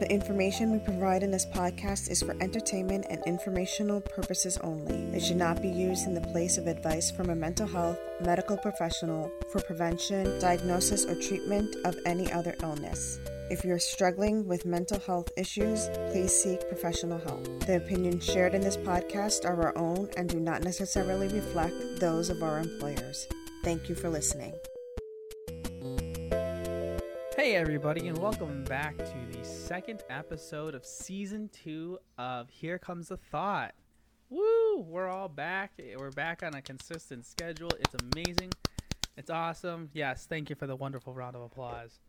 The information we provide in this podcast is for entertainment and informational purposes only. It should not be used in the place of advice from a mental health medical professional for prevention, diagnosis, or treatment of any other illness. If you're struggling with mental health issues, please seek professional help. The opinions shared in this podcast are our own and do not necessarily reflect those of our employers. Thank you for listening. Hey, everybody, and welcome back to the second episode of season two of Here Comes the Thought. Woo! We're all back. We're back on a consistent schedule. It's amazing. It's awesome. Yes, thank you for the wonderful round of applause.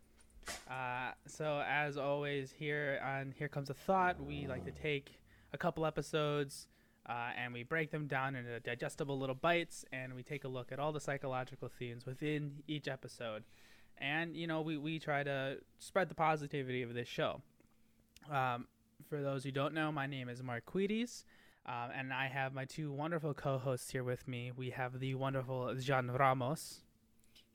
Uh, so, as always, here on Here Comes a Thought, we like to take a couple episodes uh, and we break them down into digestible little bites and we take a look at all the psychological themes within each episode. And, you know, we, we try to spread the positivity of this show. Um, for those who don't know, my name is Marquides. Um, and I have my two wonderful co-hosts here with me. We have the wonderful Jean Ramos.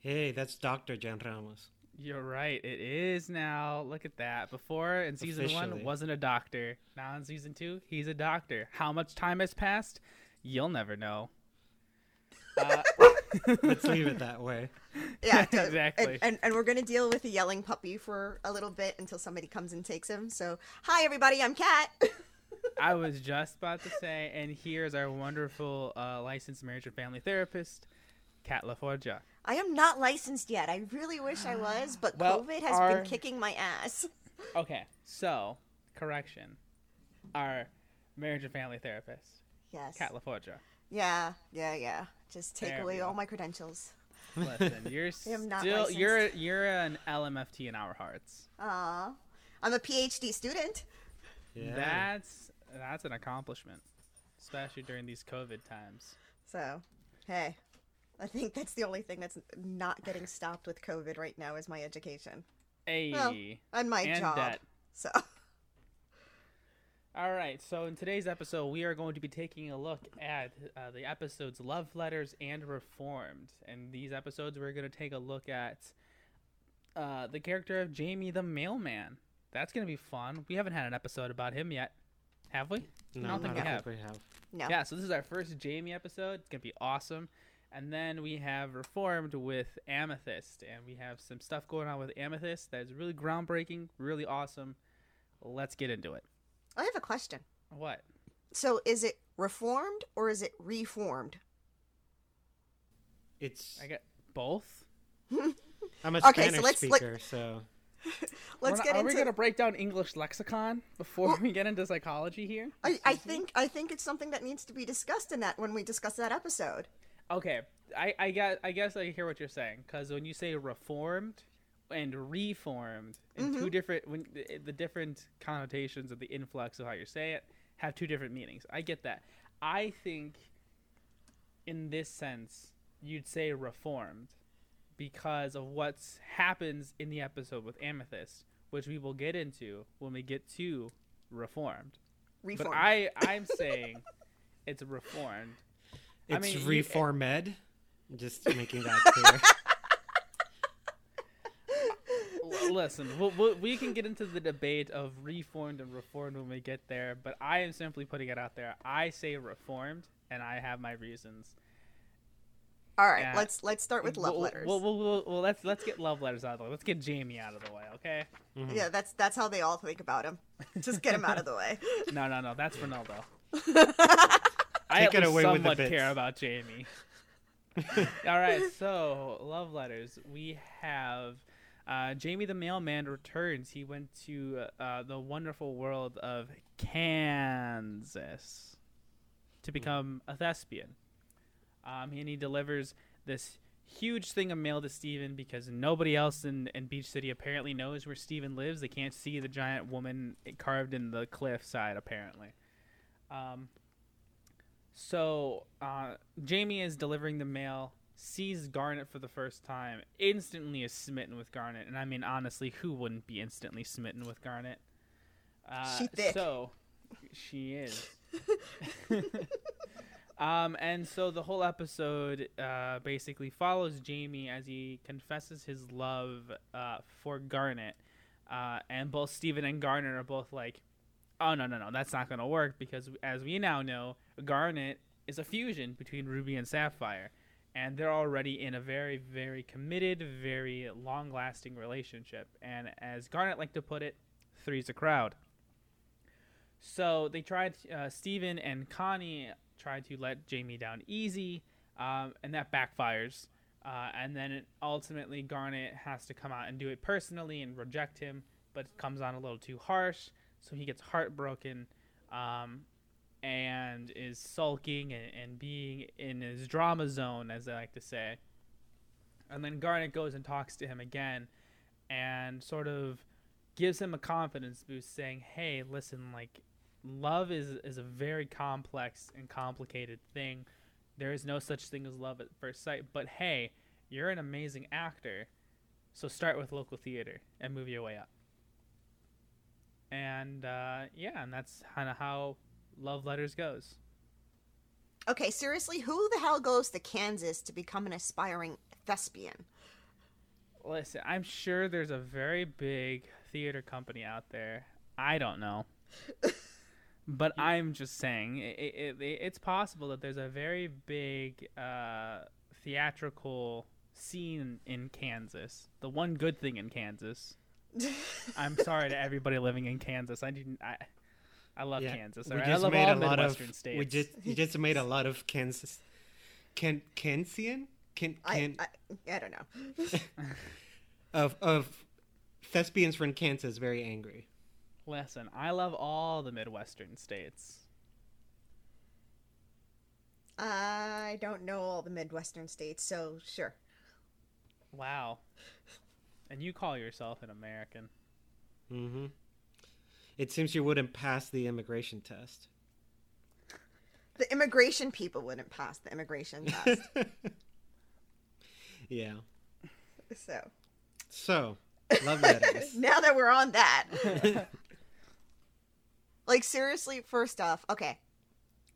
Hey, that's Dr. Jan Ramos. You're right. It is now. Look at that. Before in season Officially. one wasn't a doctor. Now in season two, he's a doctor. How much time has passed? You'll never know. Uh, Let's leave it that way. Yeah, so- Exactly. And, and, and we're gonna deal with a yelling puppy for a little bit until somebody comes and takes him. So, hi everybody, I'm Kat. I was just about to say, and here's our wonderful uh, licensed marriage and family therapist, Kat LaForgia. I am not licensed yet. I really wish I was, but Well, COVID has our- been kicking my ass. Okay, so correction, our marriage and family therapist, Yes. Kat LaForgia. Yeah, yeah, yeah. Just take There away all my credentials. Listen, you're am not still licensed. you're you're an LMFT in our hearts. Aw, I'm a PhD student. Yeah. That's that's an accomplishment, especially during these COVID times. So, hey, I think that's the only thing that's not getting stopped with COVID right now is my education Hey, Well, and my and job. debt. So, All right, so in today's episode, we are going to be taking a look at uh, the episodes Love Letters and Reformed. And these episodes, we're going to take a look at uh, the character of Jamie the Mailman. That's going to be fun. We haven't had an episode about him yet, have we? No, I don't think we have. we have. no. Yeah, so this is our first Jamie episode. It's going to be awesome. And then we have Reformed with Amethyst. And we have some stuff going on with Amethyst that is really groundbreaking, really awesome. Let's get into it. I have a question. What? So, is it reformed or is it reformed? It's. I get both. I'm a Okay, so Spanish let's- let- speaker, so. Let's We're get Are into. we gonna break down English lexicon before we get into psychology here? I, I think I think it's something that needs to be discussed in that when we discuss that episode. Okay, I I guess I guess I hear what you're saying because when you say reformed and reformed, and two mm-hmm. different when the, the different connotations of the influx of how you say it have two different meanings. I get that. I think in this sense you'd say reformed because of what's happens in the episode with Amethyst, which we will get into when we get to reformed. Reformed. But I I'm saying it's reformed. I It's mean, you- eh, reformed. Just making that clear. Listen, we'll, we'll, we can get into the debate of reformed and reformed when we get there, but I am simply putting it out there. I say reformed, and I have my reasons. All right, yeah. let's let's start with love Well, letters. Well, well, well, well, let's let's get love letters out of the way. Let's get Jamie out of the way, okay? Mm-hmm. Yeah, that's that's how they all think about him. Just get him out of the way. No, no, no, that's Ronaldo. I Take at it least away with the somewhat bits. care about Jamie. All right, so love letters. We have uh, Jamie the mailman returns. He went to uh, the wonderful world of Kansas to become a thespian. Um, and he delivers this huge thing of mail to Steven because nobody else in, in Beach City apparently knows where Steven lives. They can't see the giant woman carved in the cliff side, apparently. Um, so uh, Jamie is delivering the mail, sees Garnet for the first time, instantly is smitten with Garnet, and I mean honestly, who wouldn't be instantly smitten with Garnet? Uh, She thick. So she is. um, and so the whole episode uh, basically follows Jamie as he confesses his love uh, for Garnet. uh, and both Steven and Garnet are both like, "Oh no, no, no, that's not going to work because as we now know, Garnet is a fusion between Ruby and Sapphire, and they're already in a very, very committed, very long-lasting relationship. And as Garnet liked to put it, three's a crowd." So they tried. Uh, Steven and Connie tried to let Jamie down easy, um, and that backfires. Uh, and then ultimately, Garnet has to come out and do it personally and reject him, but comes on a little too harsh, so he gets heartbroken um, and is sulking and, and being in his drama zone, as I like to say. And then Garnet goes and talks to him again and sort of gives him a confidence boost, saying, Hey, listen, like, love is, is a very complex and complicated thing there is no such thing as love at first sight. But hey, you're an amazing actor, so start with local theater and move your way up. And uh, yeah, and that's kind of how Love Letters goes. Okay, seriously, who the hell goes to Kansas to become an aspiring thespian? Listen, I'm sure there's a very big theater company out there. I don't know. But I'm just saying, it, it, it, it's possible that there's a very big uh, theatrical scene in Kansas. The one good thing in Kansas. I'm sorry to everybody living in Kansas. I didn't. I, I love Yeah, Kansas. we all right? just I love made all a lot of. States. We just you just made a lot of Kansas. Can Kansian? Can I, I, I don't know. of of thespians from Kansas very angry. Listen, I love all the Midwestern states. I don't know all the Midwestern states, so sure. Wow. And you call yourself an American. Mm-hmm. It seems you wouldn't pass the immigration test. The immigration people wouldn't pass the immigration test. yeah. so So, love letters. now that we're on that, like seriously, first off, okay,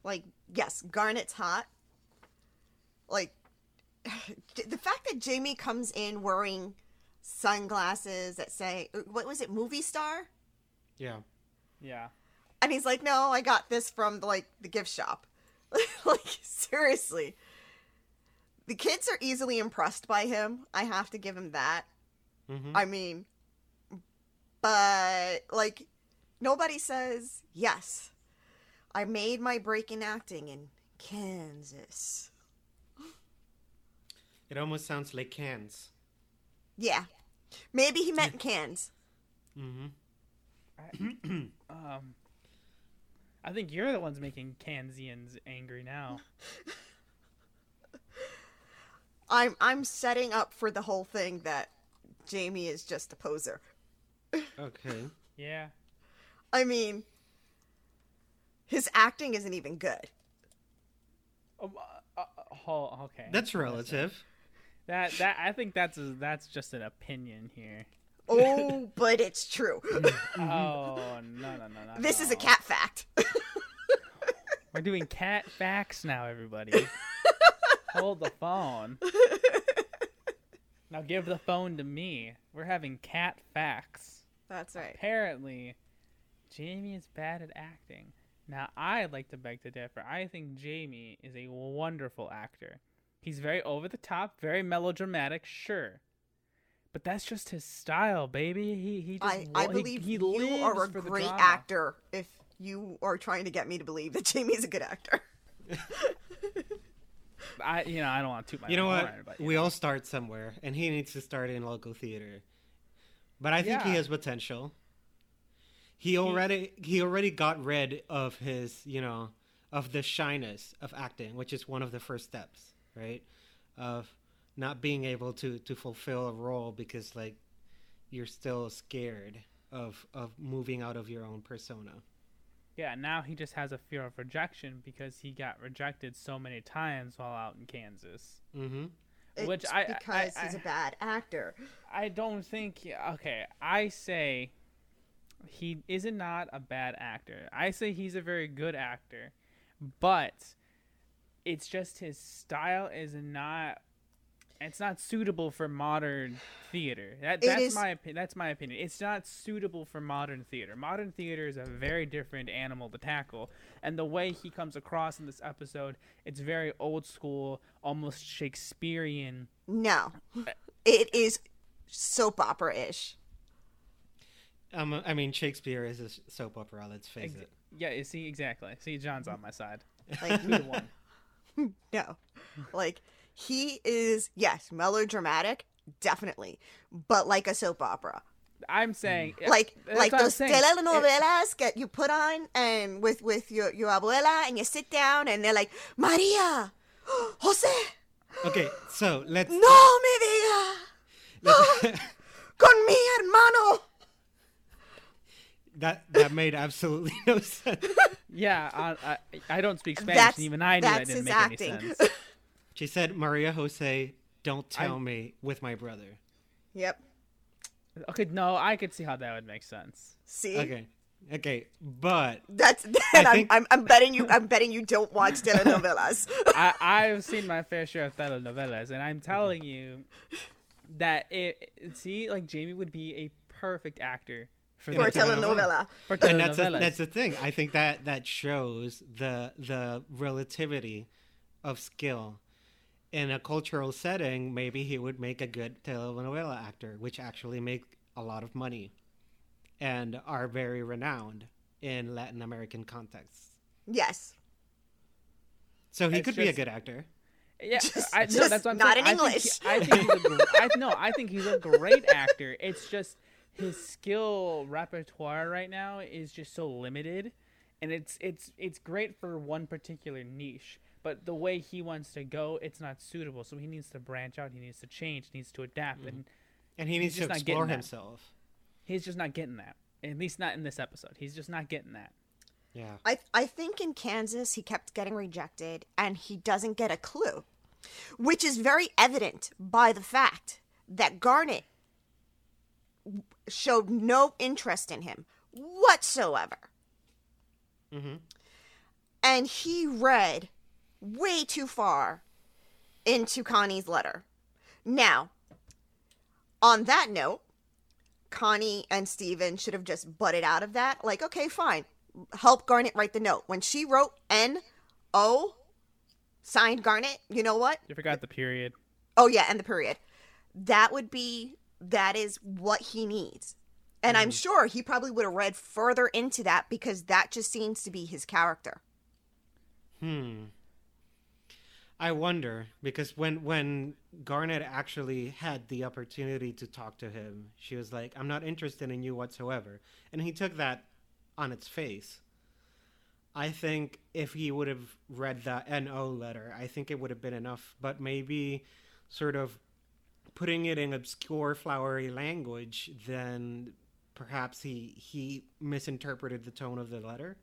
like yes, Garnet's hot. Like the fact that Jamie comes in wearing sunglasses that say uh, what was it, movie star, yeah. Yeah. and he's like, no, I got this from like the gift shop. like seriously, the kids are easily impressed by him. I have to give him that. Mm-hmm. I mean, but like nobody says yes. I made my break in acting in Kansas. It almost sounds like cans. Yeah, maybe he meant cans. Mm-hmm. Um, I think you're the ones making Kansians angry now. I'm I'm setting up for the whole thing that Jamie is just a poser. Okay. Yeah. I mean, his acting isn't even good. Oh, uh, uh, oh, okay. That's relative. That that I think that's a, that's just an opinion here. Oh, but it's true. Oh no no no no. This is a cat fact. We're doing cat facts now, everybody. Hold the phone. Now give the phone to me. We're having cat facts. That's right. Apparently, Jamie is bad at acting. Now, I'd like to beg to differ. I think Jamie is a wonderful actor. He's very over the top, very melodramatic, sure. But that's just his style, baby. He he just I, I wa- he- believe he, you are a great actor if you are trying to get me to believe that Jamie's a good actor. I you know I don't want to toot my You know what? horn, but, we all start somewhere, and he needs to start in local theater. But I think he has potential. He already he already got rid of his you know of the shyness of acting, which is one of the first steps, right? Of not being able to to fulfill a role because like you're still scared of of moving out of your own persona. yeah. Now he just has a fear of rejection because he got rejected so many times while out in Kansas. Mm-hmm. Which It's I- I- because I- he's a bad actor. I don't think. Okay, I say he is not a bad actor. I say he's a very good actor, but it's just his style is not It's not suitable for modern theater. That, that's is- my opinion. That's my opinion. It's not suitable for modern theater. Modern theater is a very different animal to tackle, and the way he comes across in this episode, it's very old school, almost Shakespearean. No, it is soap opera ish. Um, I mean, Shakespeare is a soap opera. Let's face Ex- it. Yeah, you see exactly. See, John's on my side. Like Two one. no, like he is yes melodramatic, definitely, but like a soap opera. I'm saying mm. like like those saying. It- telenovelas that you put on and with with your your abuela and you sit down and they're like Maria, Jose, Okay, so let's. no me diga let's con mi hermano. that that made absolutely no sense. Yeah, I, I, I don't speak Spanish, That's- and even I knew that didn't make acting. any sense. She said, "Maria Jose, don't tell I'm- me with my brother." Yep. Okay, no, I could see how that would make sense. See, Okay, okay, but that's I and I'm, think- I'm I'm betting you I'm betting you don't watch telenovelas. I, I've seen my fair share of telenovelas, and I'm telling you that it. See, like Jamie would be a perfect actor for, for a telenovela. For and that's the, that's the thing. I think that that shows the the relativity of skill in a cultural setting. Maybe he would make a good telenovela actor, which actually make a lot of money and are very renowned in Latin American contexts. Yes. So he It's could be a good actor. Yeah, Just- I, no, just that's what I'm not saying. in I think English. he- I think, he's a, no, I think he's a great actor. It's just his skill repertoire right now is just so limited, and it's it's it's great for one particular niche. But the way he wants to go, it's not suitable. So he needs to branch out. He needs to change. He needs to adapt, and And he needs just to not explore getting that. himself. he's just not getting that. At least not in this episode. He's just not getting that. Yeah. I I think in Kansas he kept getting rejected and he doesn't get a clue, which is very evident by the fact that Garnet showed no interest in him whatsoever. Mm-hmm. And he read way too far into Connie's letter. Now, on that note, Connie and Steven should have just butted out of that. Like, okay, fine. Help Garnet write the note. When she wrote N O, signed Garnet, you know what? You forgot the period. Oh, yeah, and the period. That would be, that is what he needs. And I'm sure he probably would have read further into that because that just seems to be his character. Hmm. I wonder because when when Garnet actually had the opportunity to talk to him, she was like, "I'm not interested in you whatsoever," and he took that on its face. I think if he would have read the NO letter, I think it would have been enough. But maybe, sort of, putting it in obscure, flowery language, then perhaps he he misinterpreted the tone of the letter.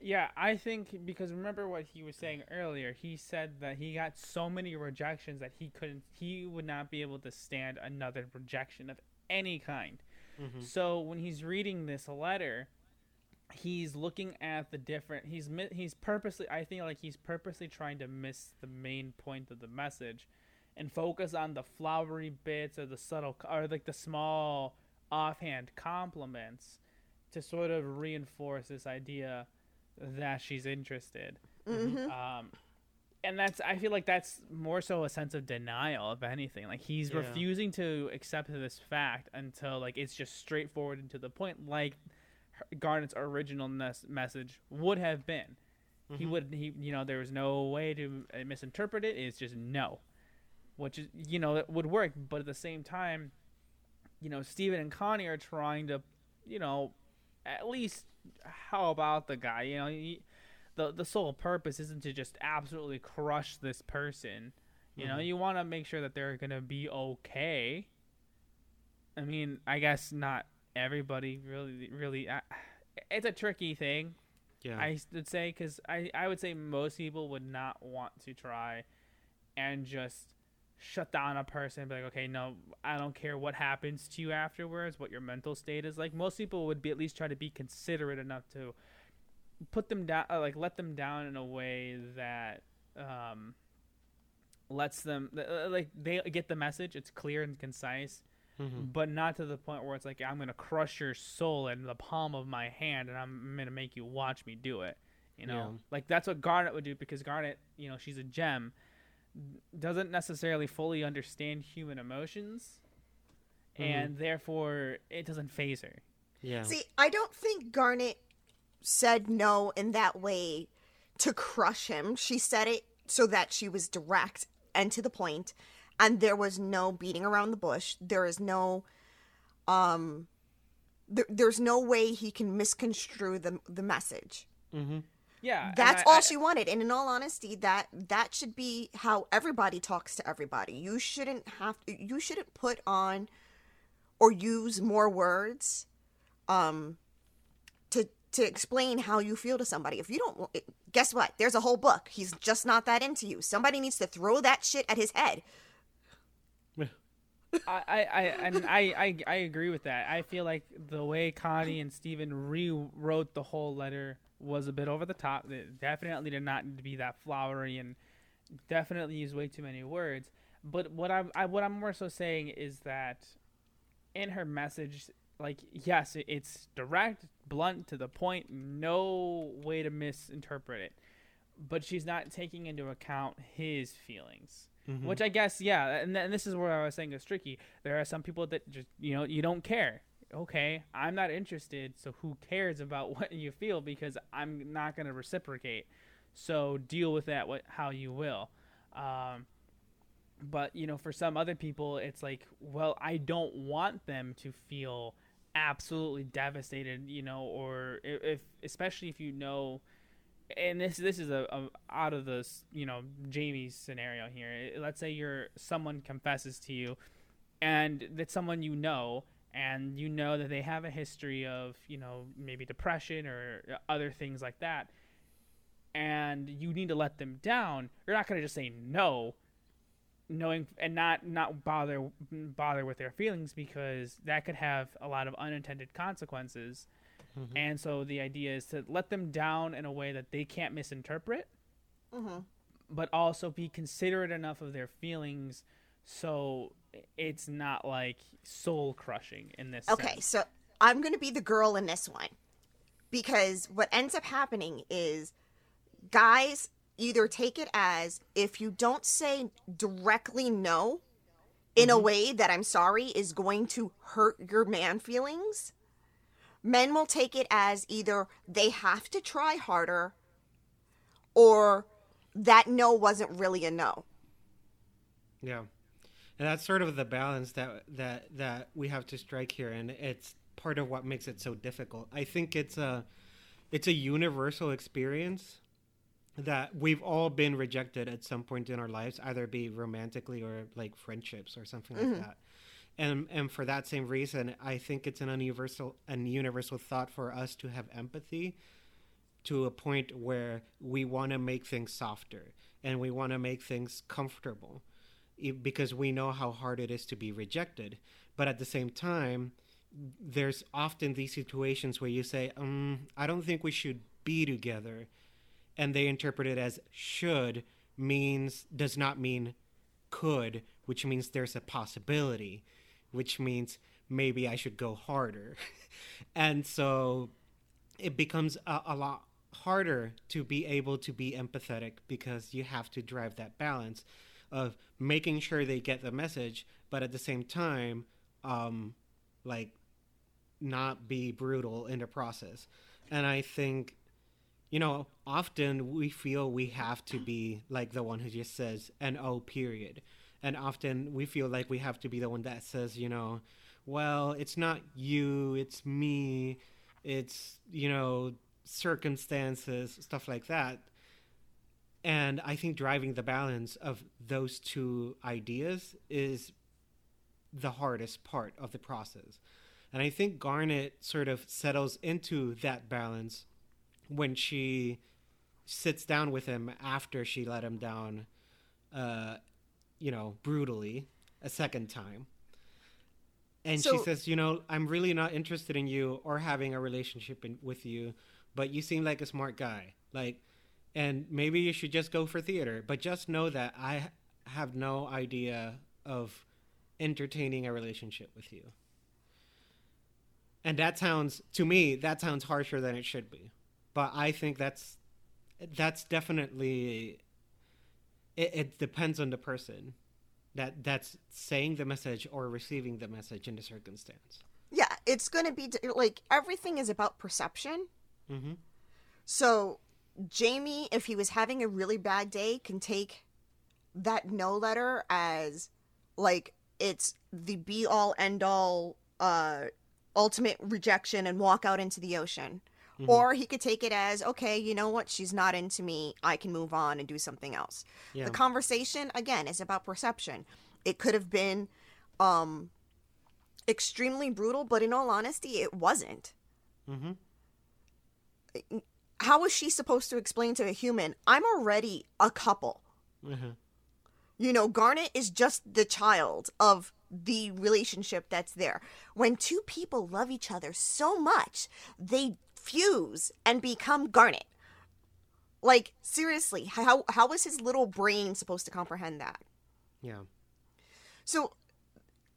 Yeah, I think because remember what he was saying earlier. He said that he got so many rejections that he couldn't, he would not be able to stand another rejection of any kind. Mm-hmm. So when he's reading this letter, he's looking at the different. He's he's purposely. I think like he's purposely trying to miss the main point of the message, and focus on the flowery bits or the subtle or like the small offhand compliments to sort of reinforce this idea that she's interested. Um, and that's I feel like that's more so a sense of denial of anything. Like he's Yeah. refusing to accept this fact until like it's just straightforward and to the point, like Garnet's original mes- message would have been. He would he you know there was no way to uh, misinterpret it. It's just no, which is you know it would work. But at the same time, you know Steven and Connie are trying to you know at least how about the guy? You know, he, the the sole purpose isn't to just absolutely crush this person. You know, you want to make sure that they're gonna be okay. I mean, I guess not everybody really, really. Uh, it's a tricky thing, Yeah. I would say, because I I would say most people would not want to try and just shut down a person and be like, okay, no, I don't care what happens to you afterwards, what your mental state is like. Most people would be at least try to be considerate enough to put them down, uh, like let them down in a way that um, lets them uh, like they get the message. It's clear and concise, Mhm. but not to the point where it's like I'm gonna crush your soul in the palm of my hand, and I'm gonna make you watch me do it. You know, Yeah. like that's what Garnet would do because Garnet, you know, she's a gem, doesn't necessarily fully understand human emotions, Mhm. and therefore it doesn't phase her. Yeah. See, I don't think Garnet said no in that way to crush him. She said it so that she was direct and to the point, and there was no beating around the bush. There is no, um, there, there's no way he can misconstrue the the message. mm-hmm. Yeah, That's I- all I- she wanted, and in all honesty, that that should be how everybody talks to everybody. You shouldn't have you shouldn't put on or use more words um to to explain how you feel to somebody. If you don't guess what? There's a whole book. He's just not that into you. Somebody needs to throw that shit at his head. I, I, I and I, I, I agree with that. I feel like the way Connie and Steven rewrote the whole letter was a bit over the top. It definitely did not need to be that flowery and definitely used way too many words. But what I'm, I, what I'm more so saying is that in her message, like yes, it, it's direct, blunt, to the point, no way to misinterpret it. But she's not taking into account his feelings. Mm-hmm. Which I guess, yeah, and, th- and this is where I was saying it's tricky. There are some people that just, you know, you don't care. Okay, I'm not interested, so who cares about what you feel because I'm not going to reciprocate. So deal with that what, how you will. Um, but you know, for some other people, it's like, well, I don't want them to feel absolutely devastated, you know, or if, especially if you know and this this is a, a out of the you know Jamie's scenario here. Let's say you're someone confesses to you, and that's someone you know, and you know that they have a history of you know maybe depression or other things like that, and you need to let them down. You're not gonna just say no, knowing and not not bother bother with their feelings because that could have a lot of unintended consequences. And so the idea is to let them down in a way that they can't misinterpret, Mhm. but also be considerate enough of their feelings so it's not like soul crushing in this Okay, sense. so I'm going to be the girl in this one. Because what ends up happening is guys either take it as if you don't say directly no in a mm-hmm. way that I'm sorry is going to hurt your man feelings, men will take it as either they have to try harder or that no wasn't really a no. Yeah, and that's sort of the balance that that that we have to strike here, and it's part of what makes it so difficult. I think it's a it's a universal experience that we've all been rejected at some point in our lives, either be romantically or like friendships or something like mm-hmm. that. And and for that same reason, I think it's an universal an universal thought for us to have empathy to a point where we want to make things softer and we want to make things comfortable because we know how hard it is to be rejected. But at the same time, there's often these situations where you say, um, I don't think we should be together. And they interpret it as should means, does not mean could, which means there's a possibility, which means maybe I should go harder. and so it becomes a, a lot harder to be able to be empathetic because you have to drive that balance of making sure they get the message, but at the same time, um, like not be brutal in the process. And I think, you know, often we feel we have to be like the one who just says an O period. And often we feel like we have to be the one that says, you know, well, it's not you, it's me, it's, you know, circumstances, stuff like that. And I think driving the balance of those two ideas is the hardest part of the process. And I think Garnet sort of settles into that balance when she sits down with him after she let him down, uh, you know, brutally a second time. And she says, you know, I'm really not interested in you or having a relationship in, with you, but you seem like a smart guy. Like, and maybe you should just go for theater. But just know that I have no idea of entertaining a relationship with you. And that sounds to me that sounds harsher than it should be. But I think that's that's definitely it, it depends on the person that that's saying the message or receiving the message in the circumstance. Yeah, it's going to be like everything is about perception. Mm-hmm. So, Jamie, if he was having a really bad day, can take that no letter as like it's the be all end all uh ultimate rejection and walk out into the ocean. Mhm. Or he could take it as, okay, you know what? She's not into me. I can move on and do something else. Yeah. The conversation, again, is about perception. It could have been um, extremely brutal, but in all honesty, it wasn't. Mm-hmm. How is she supposed to explain to a human, I'm already a couple? Uh-huh. You know, Garnet is just the child of the relationship that's there. When two people love each other so much, they fuse and become Garnet. Like seriously, how how is his little brain supposed to comprehend that? Yeah. So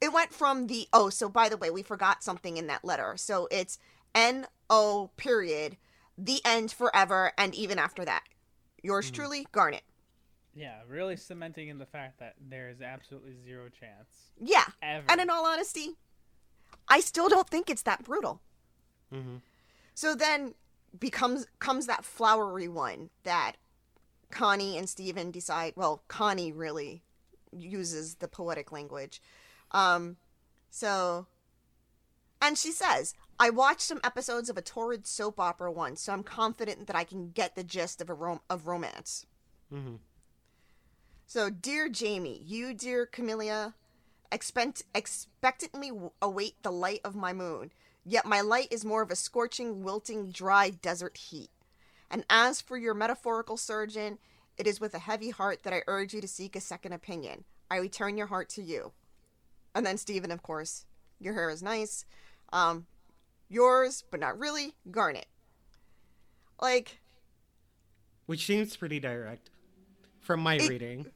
it went from the oh, so by the way, we forgot something in that letter. So it's N O period, the end forever, and even after that. Yours truly, Garnet. Yeah, really cementing in the fact that there is absolutely zero chance Yeah. ever. And in all honesty, I still don't think it's that brutal. Mm-hmm. So then becomes comes that flowery one that Connie and Steven decide well, Connie really uses the poetic language. Um so and she says, I watched some episodes of a torrid soap opera once, so I'm confident that I can get the gist of a rom- of romance. Mm-hmm. So, dear Jamie, you, dear Camellia, expect, expectantly await the light of my moon. Yet my light is more of a scorching, wilting, dry desert heat. And as for your metaphorical surgeon, it is with a heavy heart that I urge you to seek a second opinion. I return your heart to you. And then Steven, of course, your hair is nice. Um, yours, but not really, Garnet. Like, Which seems pretty direct from my It- reading.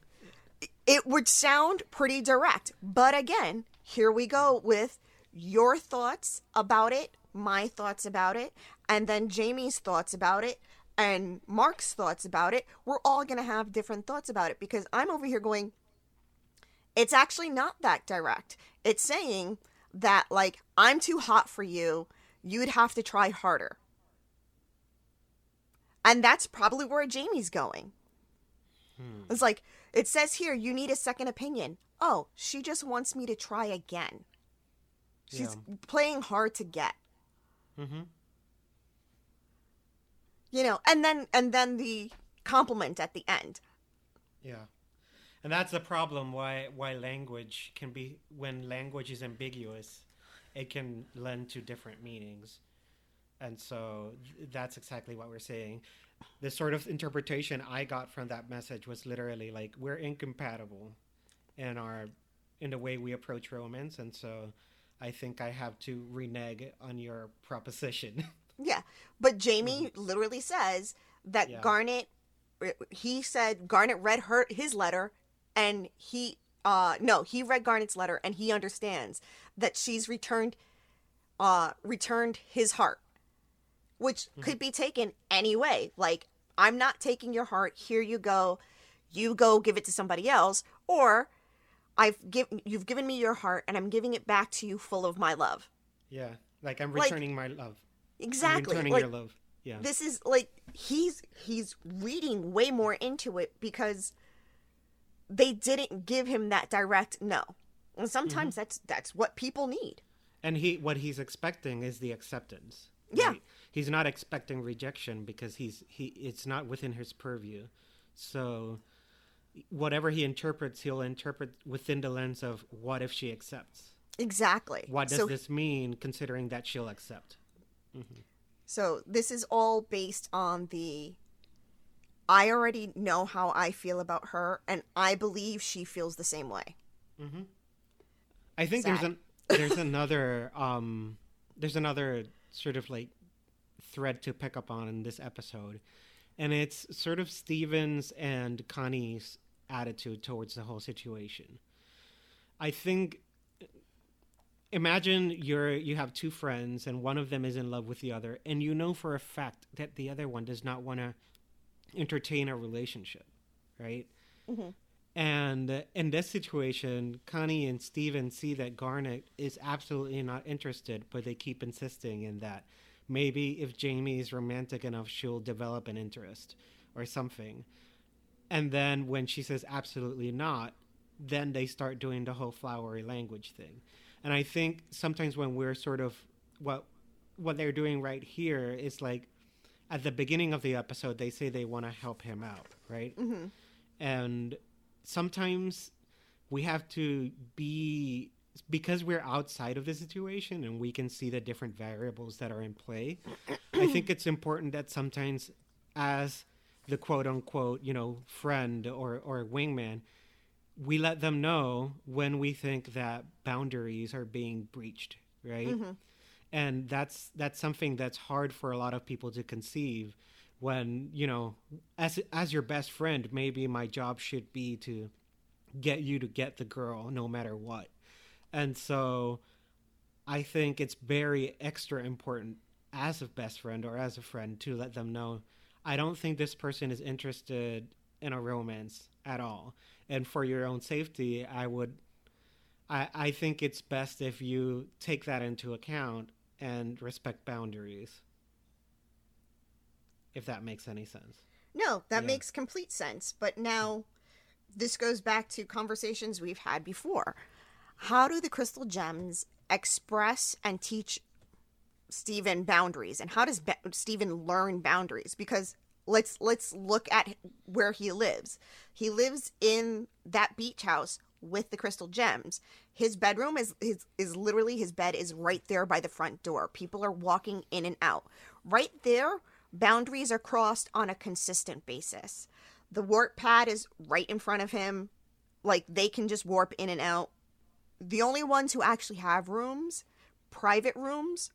it would sound pretty direct. But again, here we go with your thoughts about it, my thoughts about it, and then Jamie's thoughts about it, and Mark's thoughts about it. We're all going to have different thoughts about it because I'm over here going, it's actually not that direct. It's saying that, like, I'm too hot for you. You'd have to try harder. And that's probably where Jamie's going. It's like, it says here, you need a second opinion. Oh, she just wants me to try again. She's playing hard to get. Mm-hmm. You know, and then and then the compliment at the end. Yeah. And that's the problem why why language can be when language is ambiguous, it can lend to different meanings. And so that's exactly what we're saying. The sort of interpretation I got from that message was literally like we're incompatible in our in the way we approach romance and so I think I have to renege on your proposition. Yeah. But Jamie literally says that Yeah. Garnet he said Garnet read her his letter and he uh no, he read Garnet's letter and he understands that she's returned uh returned his heart. Which could be taken any way. Like, I'm not taking your heart, here you go. You go give it to somebody else or I've given you've given me your heart and I'm giving it back to you full of my love. yeah. Like I'm Like- returning my love. I'm Exactly. returning Like, your love. Yeah. this is like he's he's reading way more into it because they didn't give him that direct no and sometimes Mm-hmm. that's that's what people need. And he what he's expecting is the acceptance Yeah. right? he's not expecting rejection because he's he it's not within his purview. So whatever he interprets he'll interpret within the lens of what if she accepts. Exactly. What does so this mean considering that she'll accept? So this is all based on the i already know how i feel about her and i believe she feels the same way i think there's an there's another um there's another sort of like thread to pick up on in this episode and it's sort of Steven's and Connie's attitude towards the whole situation. I think imagine you're you have two friends and one of them is in love with the other and you know for a fact that the other one does not want to entertain a relationship, right? Mhm. And in this situation, Connie and Steven see that Garnet is absolutely not interested, but they keep insisting in that maybe if Jamie is romantic enough, she'll develop an interest or something. And then when she says absolutely not, then they start doing the whole flowery language thing. And I think sometimes when we're sort of what what they're doing right here is like at the beginning of the episode they say they want to help him out, right? Mhm. And sometimes we have to be because we're outside of the situation and we can see the different variables that are in play. I think it's important that sometimes as the quote unquote, you know, friend or or wingman, we let them know when we think that boundaries are being breached, right? Mm-hmm. And that's that's something that's hard for a lot of people to conceive when, you know, as as your best friend, maybe my job should be to get you to get the girl no matter what. And so I think it's very extra important as a best friend or as a friend to let them know I don't think this person is interested in a romance at all. And for your own safety, I would I I think it's best if you take that into account and respect boundaries. If that makes any sense. No, that Yeah. makes complete sense. But now this goes back to conversations we've had before. How do the crystal gems express and teach Steven boundaries and how does ba- Steven learn boundaries because let's let's look at where he lives. He lives in that beach house with the crystal gems. His bedroom is is, is literally his bed is right there by the front door. People are walking in and out. Right there, boundaries are crossed on a consistent basis. The warp pad is right in front of him. Like they can just warp in and out. The only ones who actually have rooms, private rooms,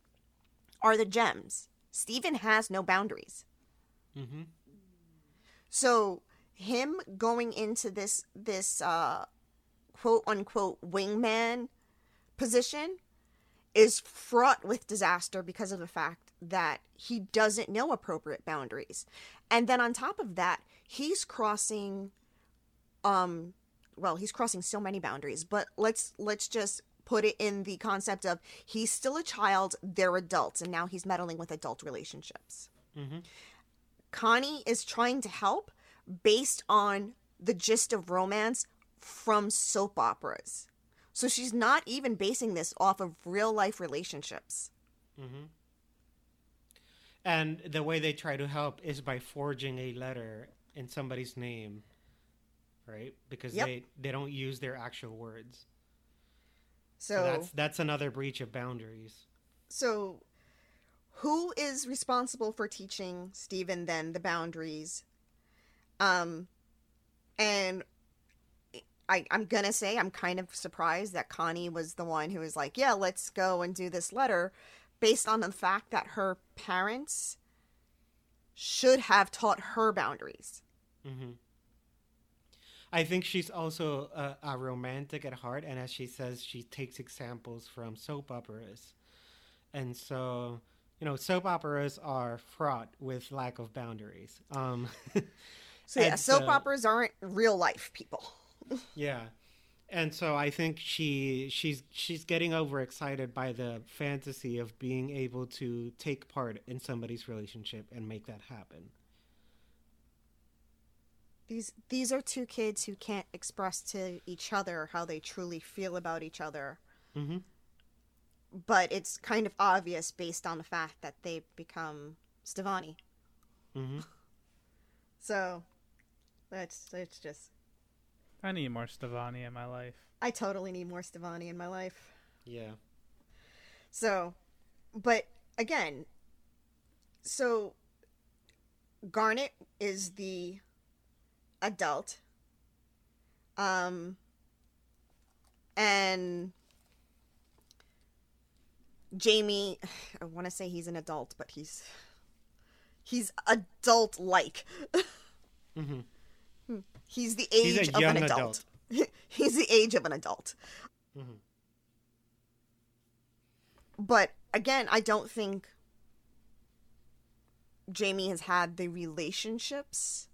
are the gems. Steven has no boundaries. Mm-hmm. So him going into this this uh quote unquote wingman position is fraught with disaster because of the fact that he doesn't know appropriate boundaries. And then on top of that, he's crossing um well, he's crossing so many boundaries, but let's let's just put it in the concept of he's still a child, they're adults, and now he's meddling with adult relationships. Mm-hmm. Connie is trying to help based on the gist of romance from soap operas. So she's not even basing this off of real life relationships. Mm-hmm. And the way they try to help is by forging a letter in somebody's name, right? Because Yep. they they don't use their actual words. So, So that's that's another breach of boundaries. so who is responsible for teaching Steven then the boundaries? Um and I, I'm gonna say I'm kind of surprised that Connie was the one who was like, yeah, let's go and do this letter, based on the fact that her parents should have taught her boundaries. Mm-hmm. I think she's also a, a romantic at heart, and as she says, she takes examples from soap operas, and so you know, soap operas are fraught with lack of boundaries. Um, So yeah, soap so- operas aren't real life people. Yeah. And so I think she she's she's getting overexcited by the fantasy of being able to take part in somebody's relationship and make that happen. These these are two kids who can't express to each other how they truly feel about each other. Mm-hmm. But it's kind of obvious based on the fact that they become Stevonnie. Mm-hmm. So that's it's just I need more Stevonnie in my life. I totally need more Stevonnie in my life. Yeah. So, but again, so Garnet is the adult. Um, and Jamie, I want to say he's an adult, but he's he's adult like. Mm-hmm. He's the He's age a of an adult. He's the age of an adult. Mhm. But again, I don't think Jamie has had the relationships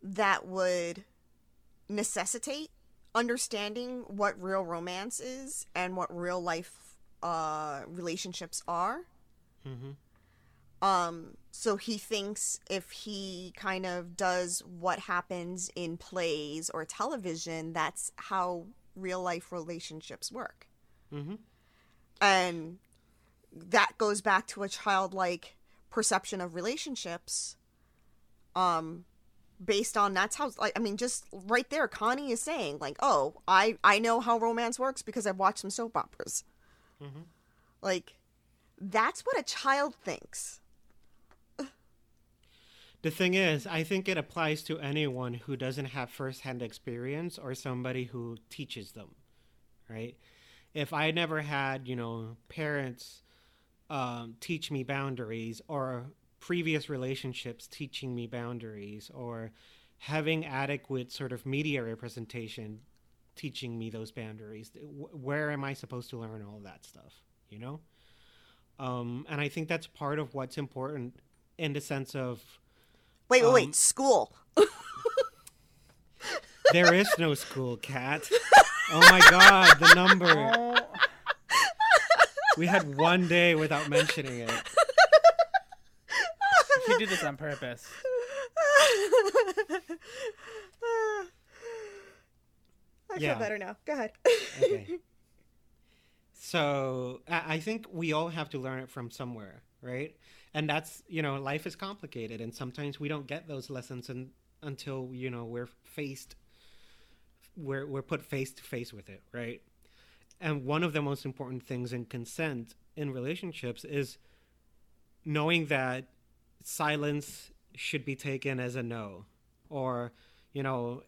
that would necessitate understanding what real romance is and what real life uh, relationships are. Mm-hmm. Um, so he thinks if he kind of does what happens in plays or television, that's how real life relationships work. Mm-hmm. And that goes back to a childlike perception of relationships. Um, based on that's how like I mean, just right there, Connie is saying like, "Oh, I I know how romance works because I've watched some soap operas." Mhm. Like, that's what a child thinks. The thing is, I think it applies to anyone who doesn't have firsthand experience or somebody who teaches them, right? If I never had, you know, parents um, teach me boundaries or previous relationships teaching me boundaries or having adequate sort of media representation teaching me those boundaries, where am I supposed to learn all that stuff, you know? Um, and I think that's part of what's important in the sense of Wait, wait, Um, wait. School. There is no school, cat. Oh my god, the number. Oh, We had one day without mentioning it. you do this on purpose. I Yeah. feel better now. Go ahead. Okay. So I I think we all have to learn it from somewhere, right? And that's you know, life is complicated, and sometimes we don't get those lessons un- until you know we're faced, we're we're put face to face with it, right? And one of the most important things in consent in relationships is knowing that silence should be taken as a no, or you know,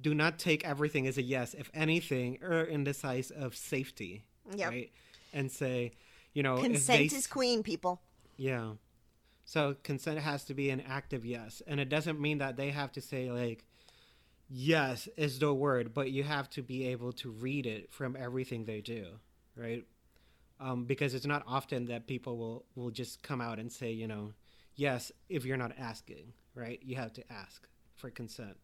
do not take everything as a yes. If anything, err in the size of safety, Yep. right? And say, you know, Consent they is queen, people. Yeah. So consent has to be an active yes. And it doesn't mean that they have to say like yes is the word, but you have to be able to read it from everything they do, right? Um, because it's not often that people will will just come out and say, you know, yes if you're not asking, right? You have to ask for consent.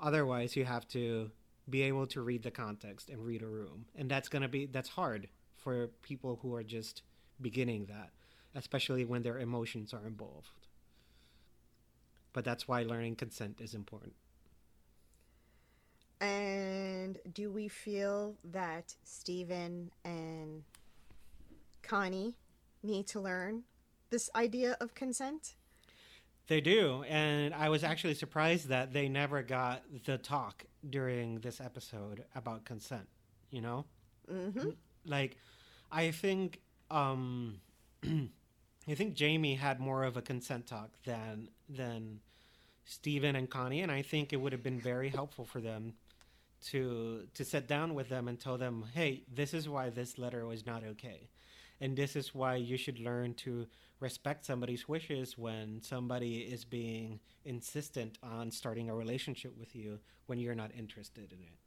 Otherwise, you have to be able to read the context and read a room. And that's going to be that's hard for people who are just beginning that, especially when their emotions are involved. But that's why learning consent is important. And do we feel that Steven and Connie need to learn this idea of consent? They do, and I was actually surprised that they never got the talk during this episode about consent, you know? Mm-hmm. Like I think um I think Jamie had more of a consent talk than than Steven and Connie, and I think it would have been very helpful for them to to sit down with them and tell them, "Hey, this is why this letter was not okay." And this is why you should learn to respect somebody's wishes when somebody is being insistent on starting a relationship with you when you're not interested in it.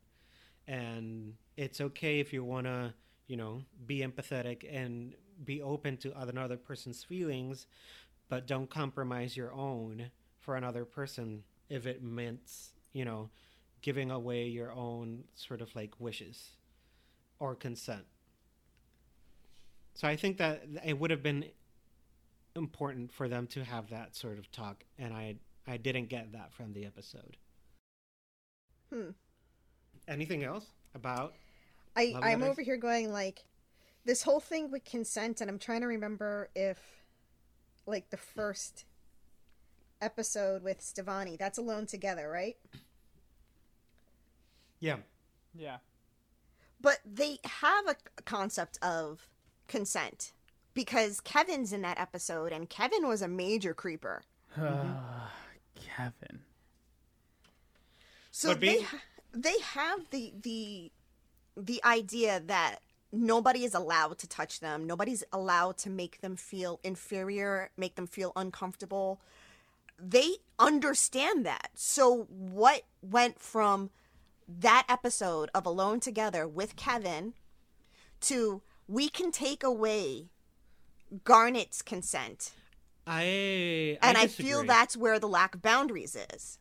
And it's okay if you want to, you know, be empathetic and be open to another person's feelings, but don't compromise your own for another person if it meant, you know, giving away your own sort of like wishes or consent. So I think that it would have been important for them to have that sort of talk, and I I didn't get that from the episode. Hmm. Anything else about? I, I'm over here going like this whole thing with consent, and I'm trying to remember if like the first episode with Stevonnie, that's alone together, right? Yeah, Yeah. But they have a concept of consent because Kevin's in that episode, and Kevin was a major creeper. Kevin. So But they they have the the the idea that nobody is allowed to touch them. Nobody's allowed to make them feel inferior, make them feel uncomfortable. they understand that. So what went from that episode of Alone Together with Kevin to we can take away Garnet's consent. I And I, I feel that's where the lack of boundaries is.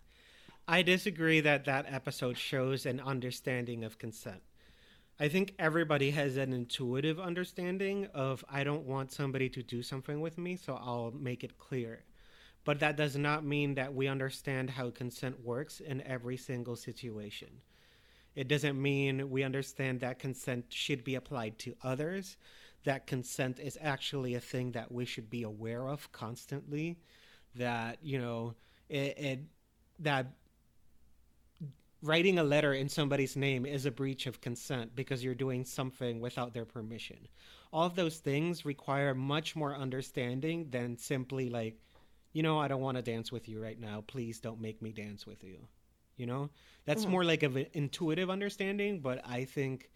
I disagree that that episode shows an understanding of consent. I think everybody has an intuitive understanding of I don't want somebody to do something with me, so I'll make it clear. But that does not mean that we understand how consent works in every single situation. It doesn't mean we understand that consent should be applied to others, that consent is actually a thing that we should be aware of constantly, that, you know, it, it that writing a letter in somebody's name is a breach of consent because you're doing something without their permission. All of those things require much more understanding than simply like, you know, I don't want to dance with you right now. Please don't make me dance with you. You know, that's Mhm. more like of an intuitive understanding, but I think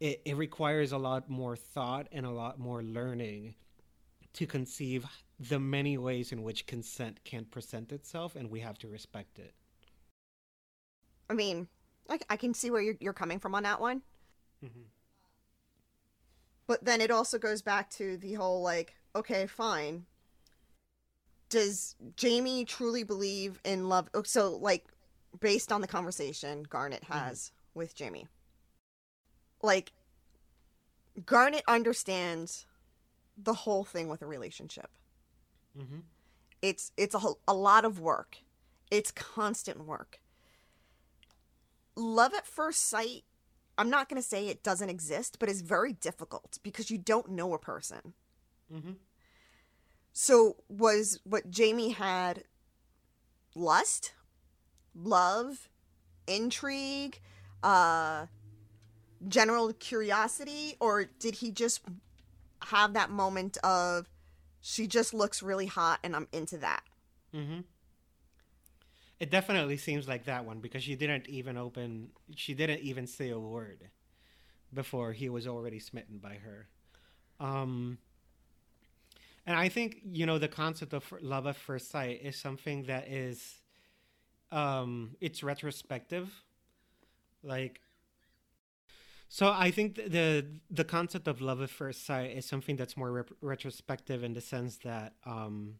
it, it requires a lot more thought and a lot more learning to conceive the many ways in which consent can present itself, and we have to respect it. I mean, I, I can see where you're, you're coming from on that one. Mm-hmm. But then it also goes back to the whole like, okay, fine. Does Jamie truly believe in love? oh, So, like, based on the conversation Garnet has with Jamie, like, Garnet understands the whole thing with a relationship. Mm-hmm. It's it's a, a lot of work. It's constant work. Love at first sight, I'm not going to say it doesn't exist, but it's very difficult because you don't know a person. Mm-hmm. So was what Jamie had lust, love, intrigue, uh general curiosity or did he just have that moment of she just looks really hot and I'm into that? Mm-hmm. It definitely seems like that one because she didn't even open. She didn't even say a word before he was already smitten by her. Um, and I think you know the concept of love at first sight is something that is, um, it's retrospective, like. So I think the the concept of love at first sight is something that's more retrospective in the sense that, um,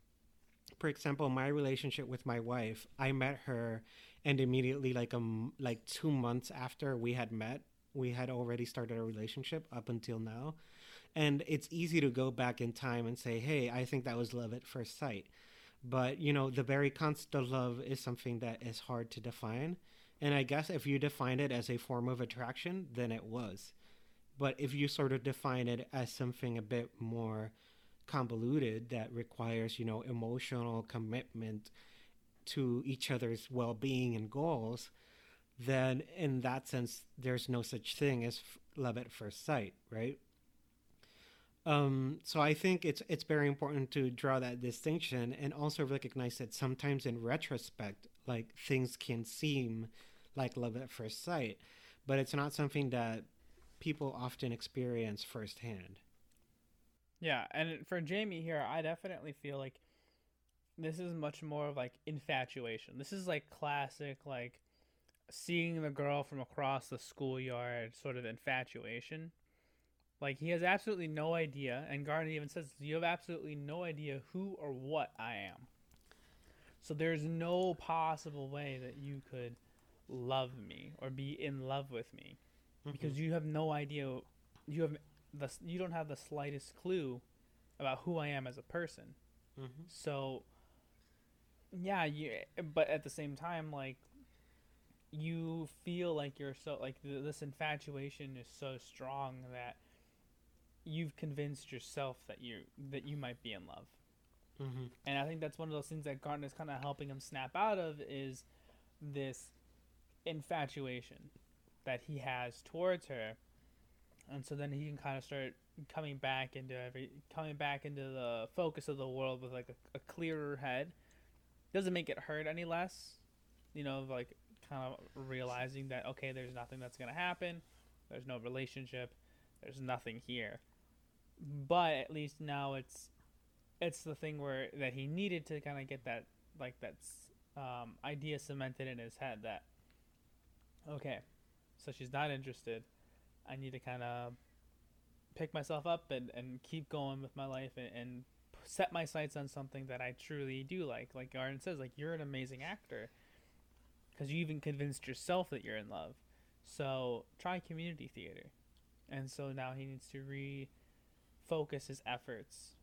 for example, my relationship with my wife, I met her, and immediately, like um, like two months after we had met, we had already started a relationship up until now, and it's easy to go back in time and say, hey, I think that was love at first sight, but you know, the very concept of love is something that is hard to define. And I guess if you define it as a form of attraction, then it was. But if you sort of define it as something a bit more convoluted that requires, you know, emotional commitment to each other's well being and goals, then in that sense, there's no such thing as love at first sight, right? Um, so I think it's it's very important to draw that distinction and also recognize that sometimes in retrospect, like things can seem like love at first sight, but it's not something that people often experience firsthand. Yeah, and for Jamie here, I definitely feel like this is much more of like infatuation. This is like classic like seeing the girl from across the schoolyard sort of infatuation. Like he has absolutely no idea, and Garnet even says, "You have absolutely no idea who or what I am." So there's no possible way that you could love me or be in love with me mm-hmm. because you have no idea. You have the you don't have the slightest clue about who I am as a person. Mhm. So yeah, you but at the same time like you feel like you're so like th- this infatuation is so strong that you've convinced yourself that you that you might be in love. Mm-hmm. And I think that's one of those things that Garnet's kind of helping him snap out of is this infatuation that he has towards her. And so then he can kind of start coming back into every coming back into the focus of the world with like a, a clearer head. Doesn't make it hurt any less, you know, like kind of realizing that okay, there's nothing that's gonna happen. There's no relationship. There's nothing here. But at least now it's it's the thing where that he needed to kind of get that like that's um, idea cemented in his head that okay, so she's not interested. I need to kind of pick myself up and, and keep going with my life and, and set my sights on something that I truly do like. Like Garnet says, like you're an amazing actor because you even convinced yourself that you're in love. So try community theater. And so now he needs to refocus his efforts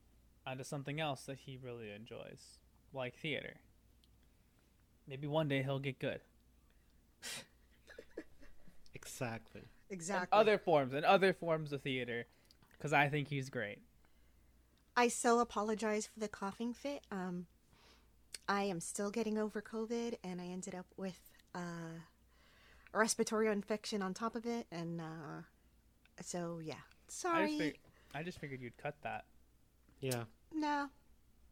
onto something else that he really enjoys, like theater. Maybe one day he'll get good. Exactly. Exactly. And other forms and other forms of theater, because I think he's great. I so apologize for the coughing fit. Um, I am still getting over COVID, and I ended up with uh, a respiratory infection on top of it, and uh, so yeah. I Sorry. just, fig- I just figured you'd cut that. Yeah. no,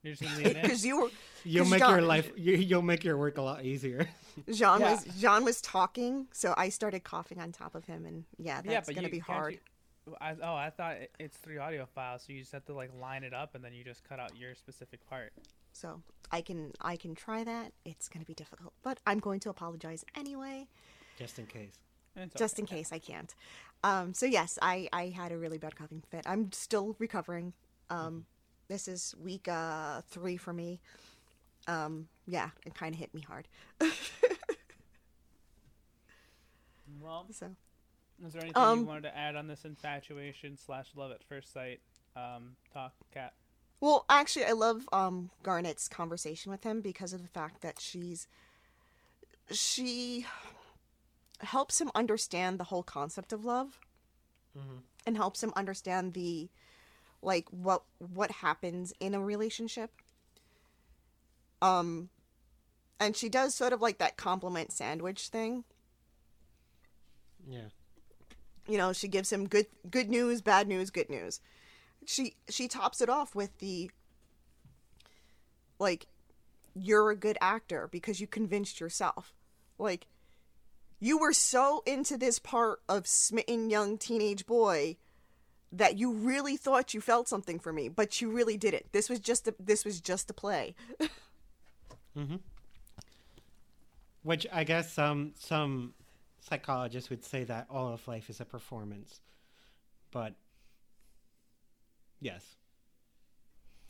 You're just leave it because you were You'll 'Cause make your life. You, you'll make your work a lot easier. Jean Yeah. was Jean was talking, so I started coughing on top of him, and yeah, that's yeah, but gonna you, be hard. you- I, oh, I thought it- it's three audio files, so you just have to like line it up, and then you just cut out your specific part. So I can I can try that. It's gonna be difficult, but I'm going to apologize anyway, Just in case. And it's just okay. in case I can't. Um, so yes, I I had a really bad coughing fit. I'm still recovering. Um, this is week uh three for me. Um, yeah, it kind of hit me hard. Well, So is there anything Um, you wanted to add on this infatuation slash love at first sight um, talk, Cat? Well, actually, I love um, Garnet's conversation with him because of the fact that she's she helps him understand the whole concept of love Mhm. and helps him understand the like what what happens in a relationship. Um, and she does sort of like that compliment sandwich thing. Yeah. you know she gives him good good news bad news good news she she tops it off with the like you're a good actor because you convinced yourself like you were so into this part of smitten young teenage boy that you really thought you felt something for me but you really didn't this was just a this was just a play Which I guess some some psychologists would say that all of life is a performance, but yes.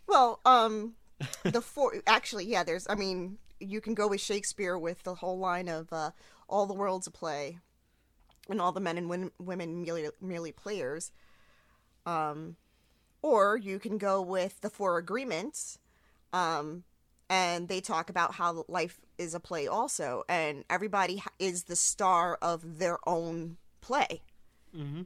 Well, um, the four actually, yeah. There's, I mean, you can go with Shakespeare with the whole line of uh, "all the world's a play," and all the men and win- women merely merely players. Um, or you can go with the Four Agreements, um, and they talk about how life is a play also, and everybody is the star of their own play. Mm-hmm.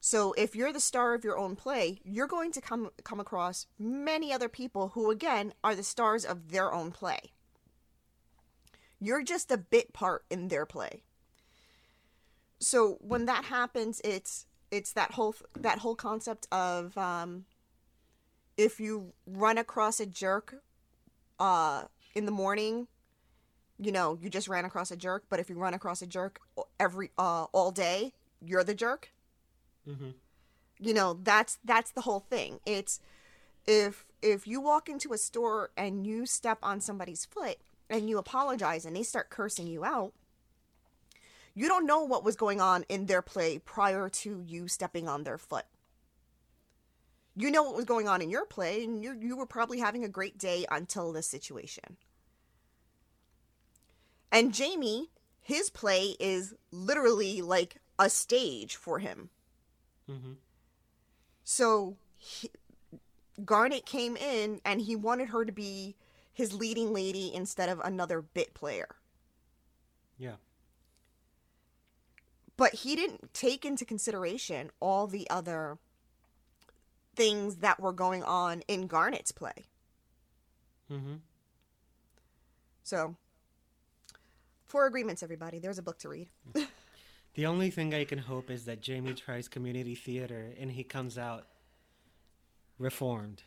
So if you're the star of your own play, you're going to come come across many other people who again are the stars of their own play. You're just a bit part in their play. So when that happens, it's it's that whole that whole concept of um, if you run across a jerk uh, in the morning, you know you just ran across a jerk. But if you run across a jerk every uh, all day, you're the jerk Mm-hmm. you know that's that's the whole thing it's if if you walk into a store and you step on somebody's foot and you apologize and they start cursing you out you don't know what was going on in their play prior to you stepping on their foot you know what was going on in your play and you you were probably having a great day until this situation and Jamie his play is literally like a stage for him Mm-hmm. so he, Garnet came in and he wanted her to be his leading lady instead of another bit player. Yeah. But he didn't take into consideration all the other things that were going on in Garnet's play. Mm-hmm. So, four agreements, everybody. There's a book to read. The only thing I can hope is that Jamie tries community theater and he comes out reformed.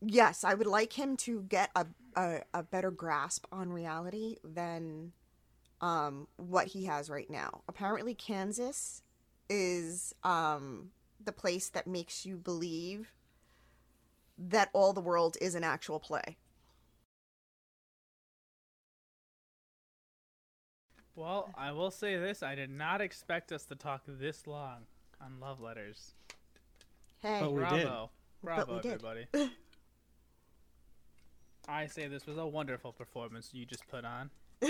Yes, I would like him to get a, a, a better grasp on reality than um, what he has right now. Apparently, Kansas is um, the place that makes you believe that all the world is an actual play. Well, I will say this I did not expect us to talk this long on love letters. Hey, but we bravo. Did. Bravo, we everybody. Did. I say this was a wonderful performance you just put on.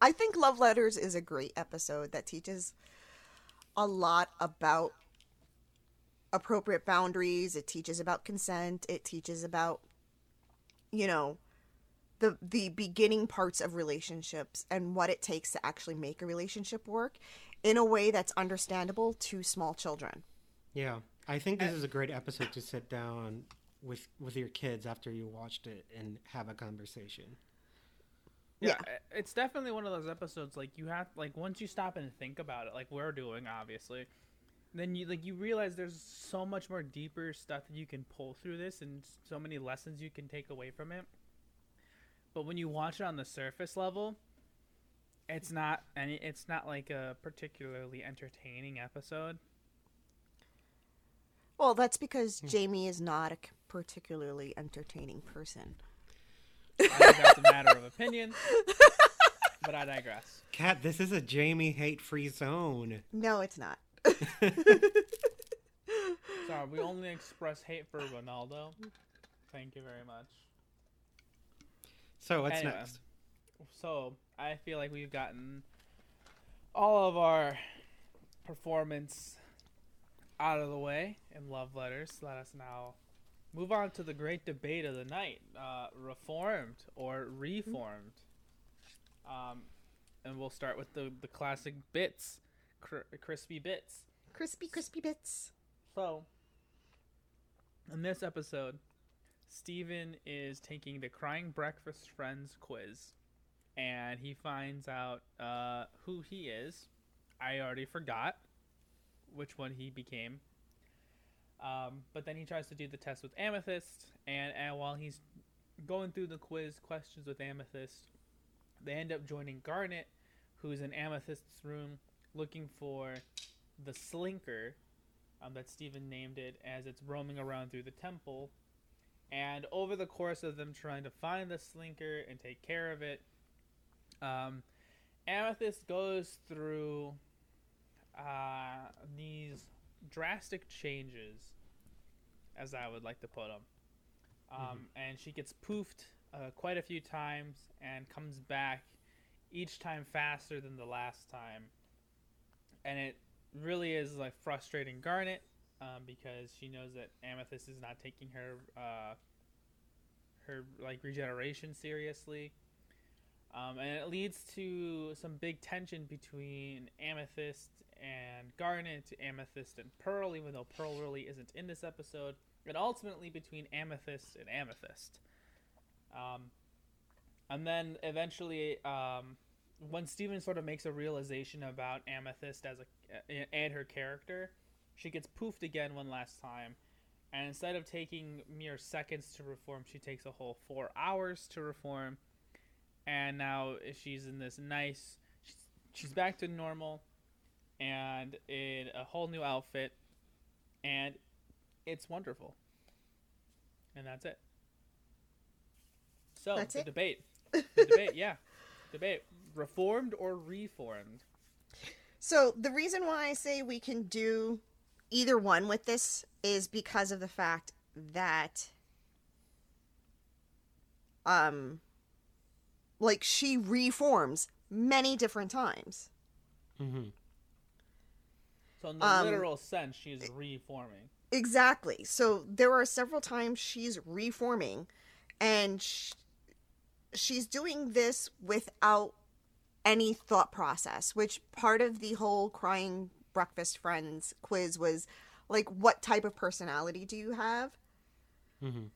I think Love Letters is a great episode that teaches a lot about appropriate boundaries. It teaches about consent. It teaches about, you know, the the beginning parts of relationships and what it takes to actually make a relationship work in a way that's understandable to small children. Yeah, I think this uh, is a great episode to sit down with with your kids after you watched it and have a conversation. Yeah, i- it's definitely one of those episodes like you have like once you stop and think about it, like we're doing obviously, then you like you realize there's so much more deeper stuff that you can pull through this and so many lessons you can take away from it. But when you watch it on the surface level, it's not any it's not like a particularly entertaining episode. Well, that's because hmm. Jamie is not a particularly entertaining person. I think that's a matter of opinion, but I digress. Kat, this is a Jamie hate-free zone. No, it's not. Sorry, we only express hate for Ronaldo. Thank you very much. So what's Anyway. next? So I feel like we've gotten all of our performance out of the way in love letters. Let us now move on to the great debate of the night: uh, reformed or reformed. Um, and we'll start with the the classic bits, cr- crispy bits. Crispy, crispy bits. So, in this episode, Steven is taking the Crying Breakfast Friends quiz, and he finds out uh, who he is. I already forgot which one he became. Um, but then he tries to do the test with Amethyst, and, and while he's going through the quiz questions with Amethyst, they end up joining Garnet, who's in Amethyst's room looking for the Slinker, um, that Steven named it as it's roaming around through the temple. And over the course of them trying to find the slinker and take care of it, um, Amethyst goes through uh, these drastic changes, as I would like to put them. Um, And she gets poofed uh, quite a few times and comes back each time faster than the last time. And it really is like frustrating Garnet um, because she knows that Amethyst is not taking her uh, her like regeneration seriously, um, and it leads to some big tension between Amethyst and Garnet, Amethyst and Pearl, even though Pearl really isn't in this episode, and ultimately between Amethyst and Amethyst. Um, and then eventually, um, when Steven sort of makes a realization about Amethyst as a and her character, she gets poofed again one last time, and instead of taking mere seconds to reform, she takes a whole four hours to reform, and now she's in this nice, she's, she's back to normal, and in a whole new outfit, and it's wonderful, and that's it. So That's the it? debate, the debate, yeah, debate, reformed or reformed. So the reason why I say we can do either one with this is because of the fact that um like she reforms many different times. hmm So in the Um, literal sense, she's reforming. Exactly. So there are several times she's reforming and sh- she's doing this without any thought process, which part of the whole crying breakfast friends quiz was like what type of personality do you have? hmm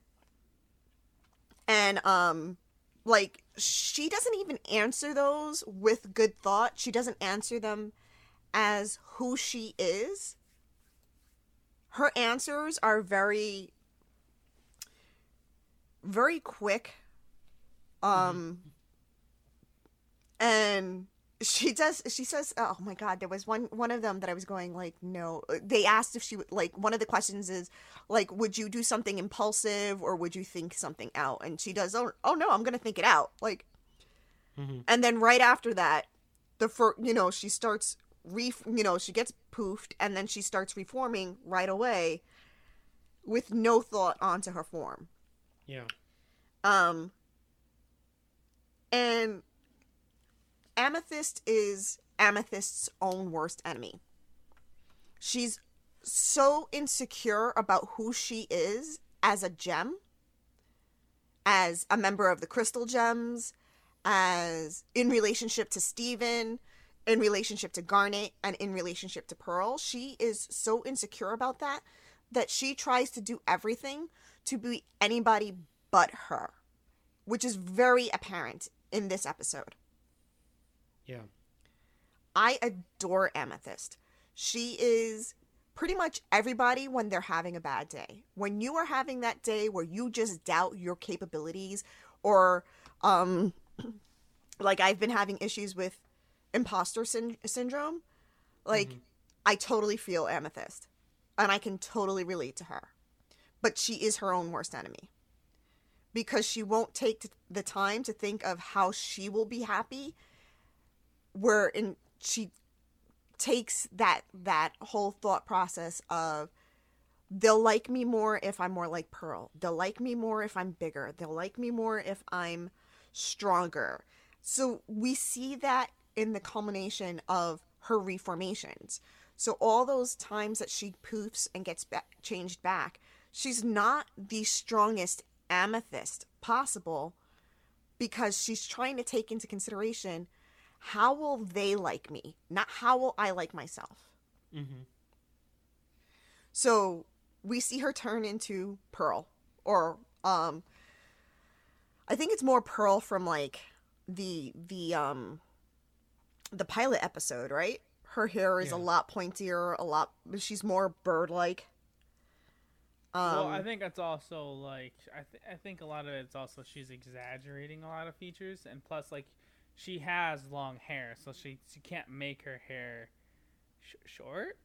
And um like she doesn't even answer those with good thought. She doesn't answer them as who she is. Her answers are very very quick. Um and she does she says oh my god there was one one of them that i was going like no they asked if she would like one of the questions is like would you do something impulsive or would you think something out? And she does oh, oh no i'm gonna think it out like hmm and then right after that the fir- you know she starts re you know she gets poofed and then she starts reforming right away with no thought onto her form. Yeah. um and amethyst is amethyst's own worst enemy she's so insecure about who she is as a gem as a member of the crystal gems as in relationship to Steven, in relationship to Garnet, and in relationship to Pearl. She is so insecure about that that she tries to do everything to be anybody but her, which is very apparent in this episode. Yeah. I adore Amethyst. She is pretty much everybody when they're having a bad day. When you are having that day where you just doubt your capabilities or um like I've been having issues with imposter syn- syndrome, like I totally feel Amethyst and I can totally relate to her. But she is her own worst enemy. Because she won't take the time to think of how she will be happy where in she takes that that whole thought process of they'll like me more if I'm more like Pearl. They'll like me more if I'm bigger. They'll like me more if I'm stronger. So we see that in the culmination of her reformations. So all those times that she poofs and gets ba- changed back, she's not the strongest amethyst possible because she's trying to take into consideration how will they like me, not how will I like myself. Mm-hmm. So we see her turn into Pearl, or um, I think it's more Pearl from like the the um the pilot episode, right? Her hair is a lot pointier, a lot. She's more bird-like. Um, well, I think that's also like I, th- I think a lot of it's also she's exaggerating a lot of features, and plus like she has long hair, so she she can't make her hair sh- short.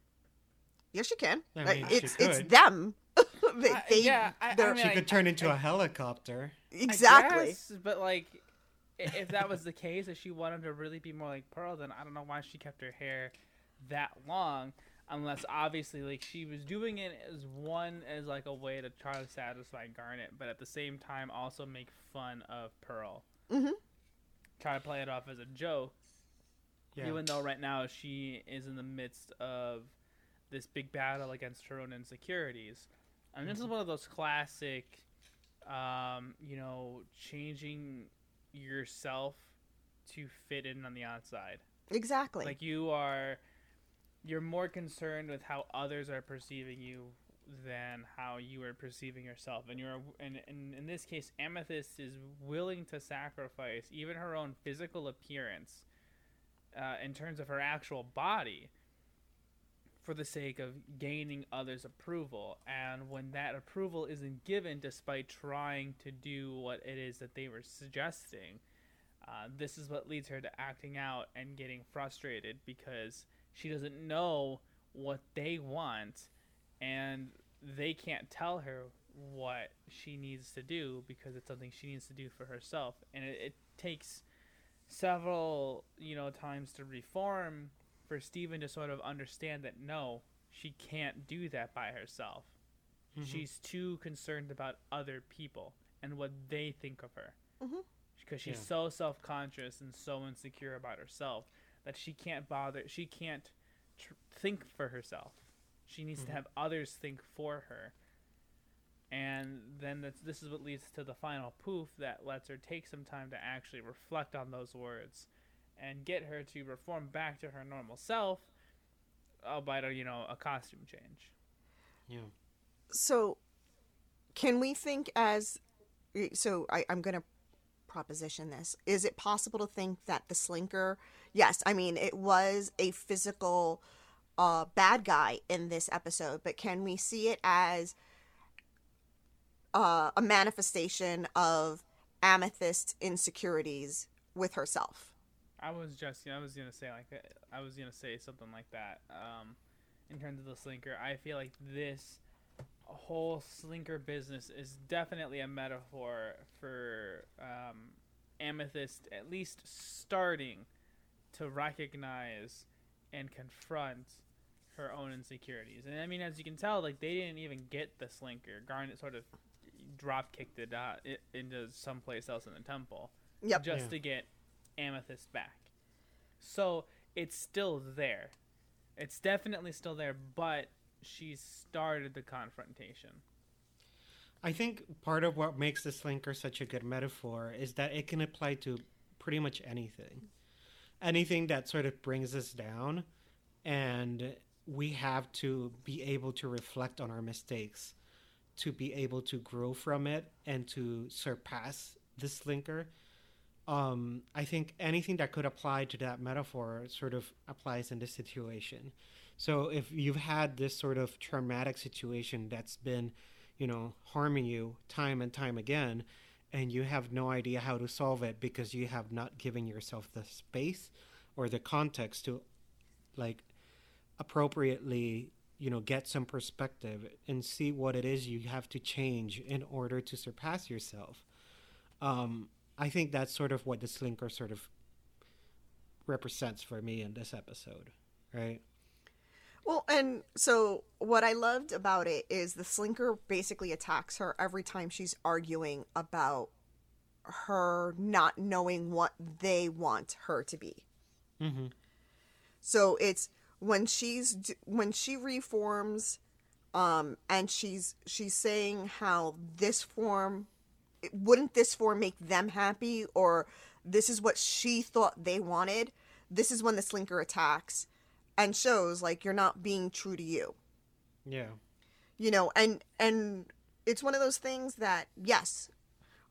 yes, she can. I Like, mean, she it's it's them. they, I- they- yeah, I- I mean, She I- could turn I- into I- a helicopter. Exactly. guess, but like, if that was the case, if she wanted to really be more like Pearl, then I don't know why she kept her hair that long. Unless obviously, like she was doing it as one as like a way to try to satisfy Garnet, but at the same time also make fun of Pearl. Mhm. Try to play it off as a joke, Yeah. even though right now she is in the midst of this big battle against her own insecurities. And this is one of those classic, um, you know, changing yourself to fit in on the outside. Exactly. Like you are, you're more concerned with how others are perceiving you than how you are perceiving yourself. And you're, and, and in this case, Amethyst is willing to sacrifice even her own physical appearance, uh, in terms of her actual body, for the sake of gaining others' approval. And when that approval isn't given, despite trying to do what it is that they were suggesting, uh, this is what leads her to acting out and getting frustrated because she doesn't know what they want and they can't tell her what she needs to do because it's something she needs to do for herself and it, it takes several you know times to reform for Steven to sort of understand that no she can't do that by herself Mhm. she's too concerned about other people and what they think of her Mhm. because she's Yeah. so self-conscious and so insecure about herself that she can't bother she can't tr- think for herself she needs to Mhm. have others think for her and then that's, this is what leads to the final poof that lets her take some time to actually reflect on those words and get her to reform back to her normal self albeit a you know a costume change Yeah. so can we think as so I, i'm going to proposition this is it possible to think that the slinker yes i mean it was a physical uh, bad guy in this episode but can we see it as uh, a manifestation of amethyst insecurities with herself I was just, I was gonna say like, that- I was gonna say something like that. Um, in terms of the slinker, I feel like this whole slinker business is definitely a metaphor for um, Amethyst, at least starting to recognize and confront her own insecurities. And I mean, as you can tell, like they didn't even get the slinker. Garnet sort of drop kicked it uh, out it, into someplace else in the temple, Yep. just Yeah. to get Amethyst back. So it's still there. It's definitely still there, but she started the confrontation. I think part of what makes the slinker such a good metaphor is that it can apply to pretty much anything. Anything that sort of brings us down and we have to be able to reflect on our mistakes to be able to grow from it and to surpass this slinker Um, I think anything that could apply to that metaphor sort of applies in this situation. So if you've had this sort of traumatic situation that's been you know, harming you time and time again, and you have no idea how to solve it because you have not given yourself the space or the context to, like, appropriately, you know, get some perspective and see what it is you have to change in order to surpass yourself. Um, I think that's sort of what the slinker sort of represents for me in this episode, right? Well, and so what I loved about it is the slinker basically attacks her every time she's arguing about her not knowing what they want her to be. Mm-hmm. So it's when she's when she reforms um and she's she's saying how this form wouldn't this form make them happy or this is what she thought they wanted. This is when the slinker attacks and shows like you're not being true to you Yeah. you know and and it's one of those things that yes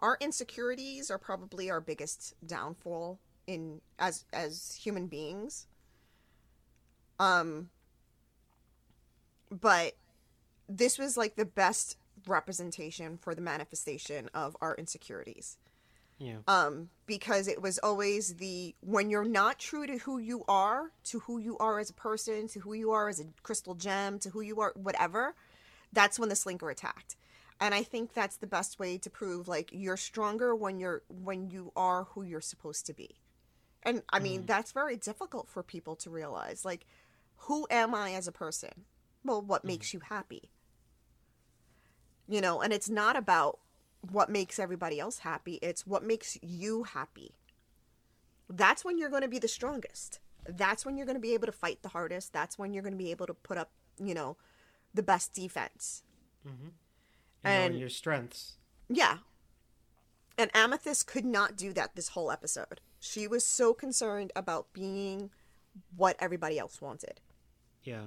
our insecurities are probably our biggest downfall in as as human beings um but this was like the best representation for the manifestation of our insecurities. Yeah. um because it was always the when you're not true to who you are to who you are as a person to who you are as a crystal gem to who you are whatever that's when the slinker attacked. And i think that's the best way to prove like you're stronger when you're when you are who you're supposed to be. And i mean that's very difficult for people to realize. Like who am i as a person? Well what mm-hmm. makes you happy? You know and it's not about what makes everybody else happy it's what makes you happy. That's when you're going to be the strongest. That's when you're going to be able to fight the hardest. That's when you're going to be able to put up you know the best defense. Mm-hmm. You And- your strengths. yeah. And amethyst could not do that this whole episode. She was so concerned about being what everybody else wanted Yeah.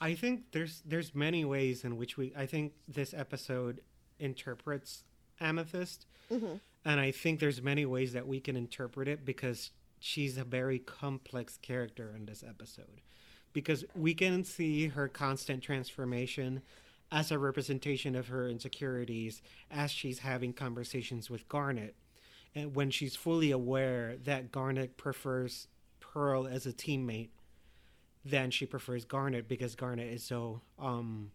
I think there's there's many ways in which we I think this episode interprets amethyst. Mm-hmm. And I think there's many ways that we can interpret it because she's a very complex character in this episode. Because we can see her constant transformation as a representation of her insecurities as she's having conversations with Garnet. And when she's fully aware that Garnet prefers Pearl as a teammate then she prefers Garnet because Garnet is so um,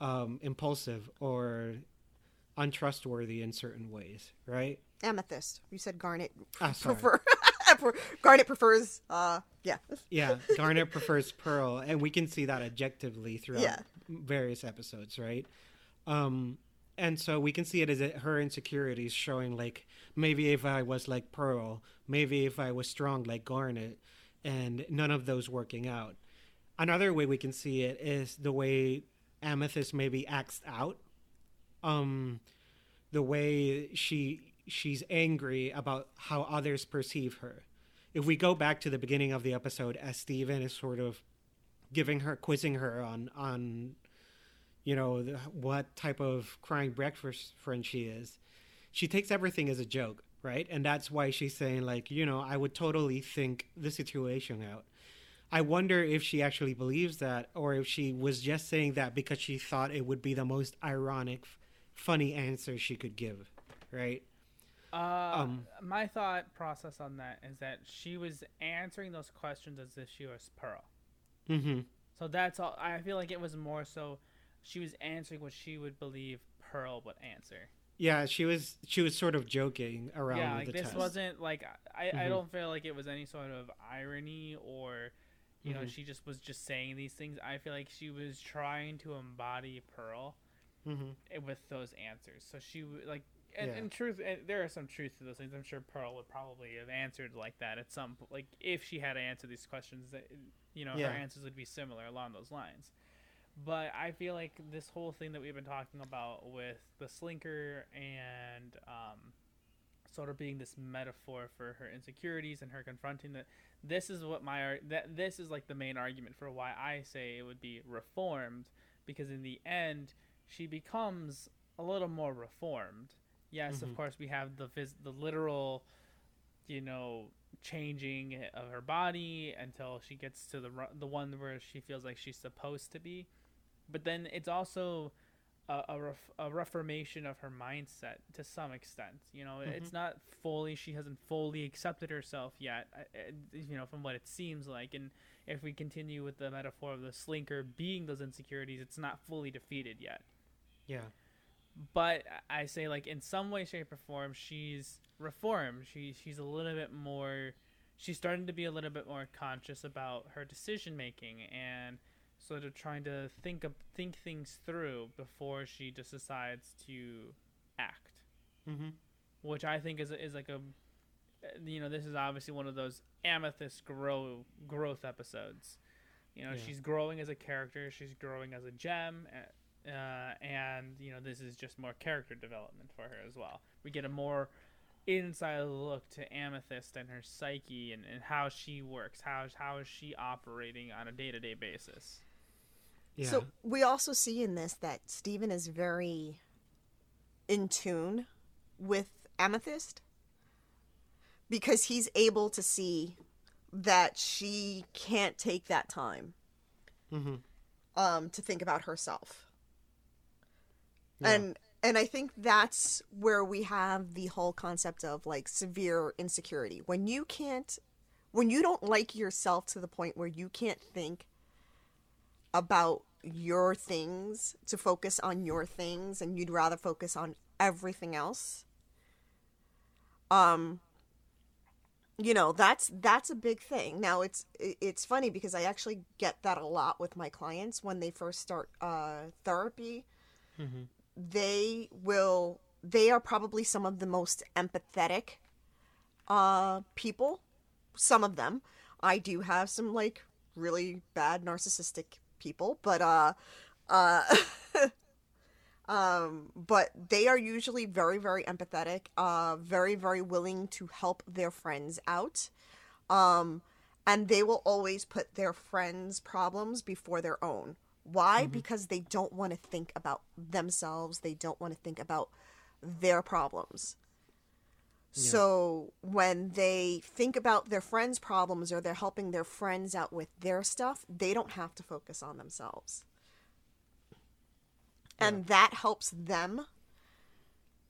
um, impulsive or untrustworthy in certain ways, right? amethyst you said garnet Ah, prefer garnet prefers uh yeah Yeah, Garnet prefers Pearl, and we can see that objectively throughout Yeah. various episodes, right? Um, and so we can see it as her insecurities showing, like maybe if I was like Pearl, maybe if I was strong like Garnet, and none of those working out. Another way we can see it is the way Amethyst maybe acts out. Um, the way she she's angry about how others perceive her. If we go back to the beginning of the episode, as Steven is sort of giving her, quizzing her on on, you know, the, what type of crying breakfast friend she is, she takes everything as a joke, right? And that's why she's saying like, you know, I would totally think the situation out. I wonder if she actually believes that, or if she was just saying that because she thought it would be the most ironic, funny answer she could give, right? Uh, Um, my thought process on that is that she was answering those questions as if she was Pearl. Mm-hmm. So that's all. I feel like it was more so she was answering what she would believe Pearl would answer. Yeah, she was she was sort of joking around yeah, like the this test. wasn't like I, I Mhm. don't feel like it was any sort of irony or you know Mhm. she just was just saying these things. I feel like she was trying to embody Pearl hmm eh, with those answers. So she like and, Yeah. in truth, and there are some truth to those things. I'm sure Pearl would probably have answered like that at some like if she had to answer these questions, that you know Yeah. her answers would be similar along those lines. But I feel like this whole thing that we've been talking about with the slinker and um, sort of being this metaphor for her insecurities and her confronting that this is what my that this is like the main argument for why I say it would be reformed because in the end she becomes a little more reformed. Yes, of Mhm. course we have the phys- the literal you know changing of her body until she gets to the the one where she feels like she's supposed to be but then it's also a, a, ref, a reformation of her mindset to some extent you know it's mm-hmm. not fully she hasn't fully accepted herself yet you know from what it seems like and if we continue with the metaphor of the slinker being those insecurities it's not fully defeated yet Yeah. but I say like in some way, shape, or form, she's reformed. She she's a little bit more. She's starting to be a little bit more conscious about her decision making and sort of trying to think of think things through before she just decides to act, hmm which I think is is like a you know this is obviously one of those amethyst grow growth episodes. You know, Yeah. she's growing as a character. She's growing as a gem. uh, Uh, and you know this is just more character development for her as well. We get a more inside look to Amethyst and her psyche and, and how she works. How how is she operating on a day to day basis? Yeah. So we also see in this that Steven is very in tune with Amethyst because he's able to see that she can't take that time hmm um, to think about herself. Yeah. And and I think that's where we have the whole concept of like severe insecurity. When you can't when you don't like yourself to the point where you can't think about your things to focus on your things and you'd rather focus on everything else. Um you know that's that's a big thing. Now it's it's funny because i actually get that a lot with my clients when they first start uh therapy. Hmm they will they are probably some of the most empathetic uh people some of them. I do have some like really bad narcissistic people but uh uh um but they are usually very very empathetic uh very very willing to help their friends out um and they will always put their friends problems before their own. Why? Because they don't want to think about themselves they don't want to think about their problems so when they think about their friends problems or they're helping their friends out with their stuff they don't have to focus on themselves. And that helps them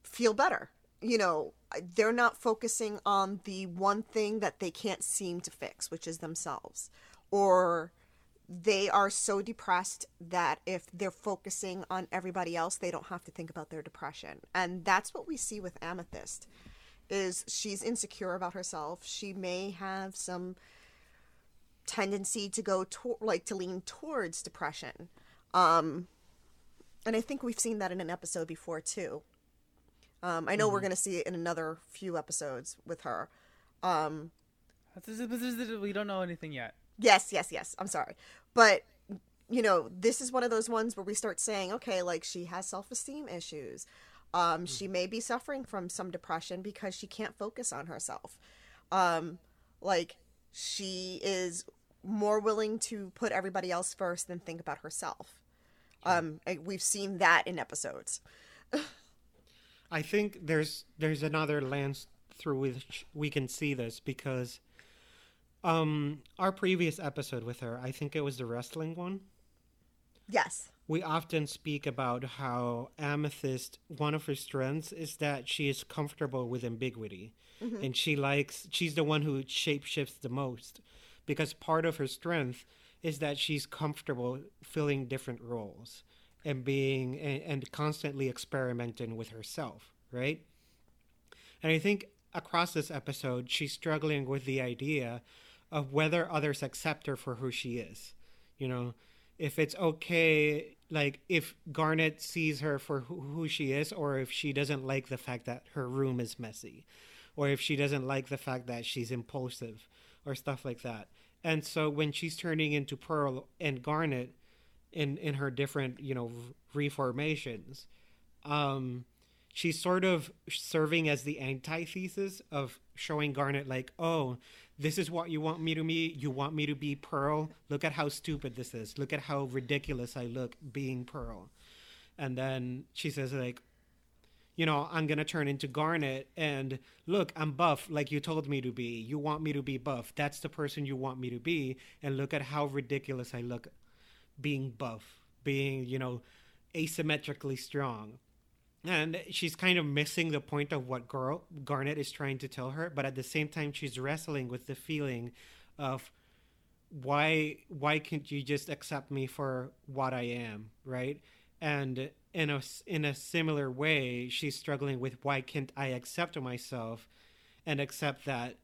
feel better. You know they're not focusing on the one thing that they can't seem to fix which is themselves. Or they are so depressed that if they're focusing on everybody else they don't have to think about their depression. And that's what we see with amethyst is she's insecure about herself she may have some tendency to go to- like to lean towards depression um and i think we've seen that in an episode before too um i know we're going to see it in another few episodes with her um We don't know anything yet. Yes, yes, yes. I'm sorry. But you know, this is one of those ones where we start saying, okay, like she has self-esteem issues. Um she may be suffering from some depression because she can't focus on herself. Um like she is more willing to put everybody else first than think about herself. Um we've seen that in episodes. I think there's there's another lens through which we can see this because um our previous episode with her, I think it was the wrestling one. Yes. We often speak about how Amethyst, one of her strengths is that she is comfortable with ambiguity. Mm-hmm. And she likes, she's the one who shapeshifts the most because part of her strength is that she's comfortable filling different roles and being, and, and constantly experimenting with herself. right? And I think across this episode, she's struggling with the idea of whether others accept her for who she is. You know, if it's okay, like if Garnet sees her for who, she is, or if she doesn't like the fact that her room is messy, or if she doesn't like the fact that she's impulsive, or stuff like that. And so when she's turning into Pearl and Garnet in in her different, you know, reformations, um, she's sort of serving as the antithesis of showing Garnet like, oh, this is what you want me to be. You want me to be Pearl. Look at how stupid this is. Look at how ridiculous I look being Pearl. And then she says like, you know, I'm gonna turn into Garnet and look, I'm buff like you told me to be. You want me to be buff. That's the person you want me to be. And look at how ridiculous I look being buff, being, you know, asymmetrically strong and she's kind of missing the point of what girl Garnet is trying to tell her, but at the same time she's wrestling with the feeling of why why can't you just accept me for what I am, right? And in a in a similar way, she's struggling with why can't I accept myself and accept that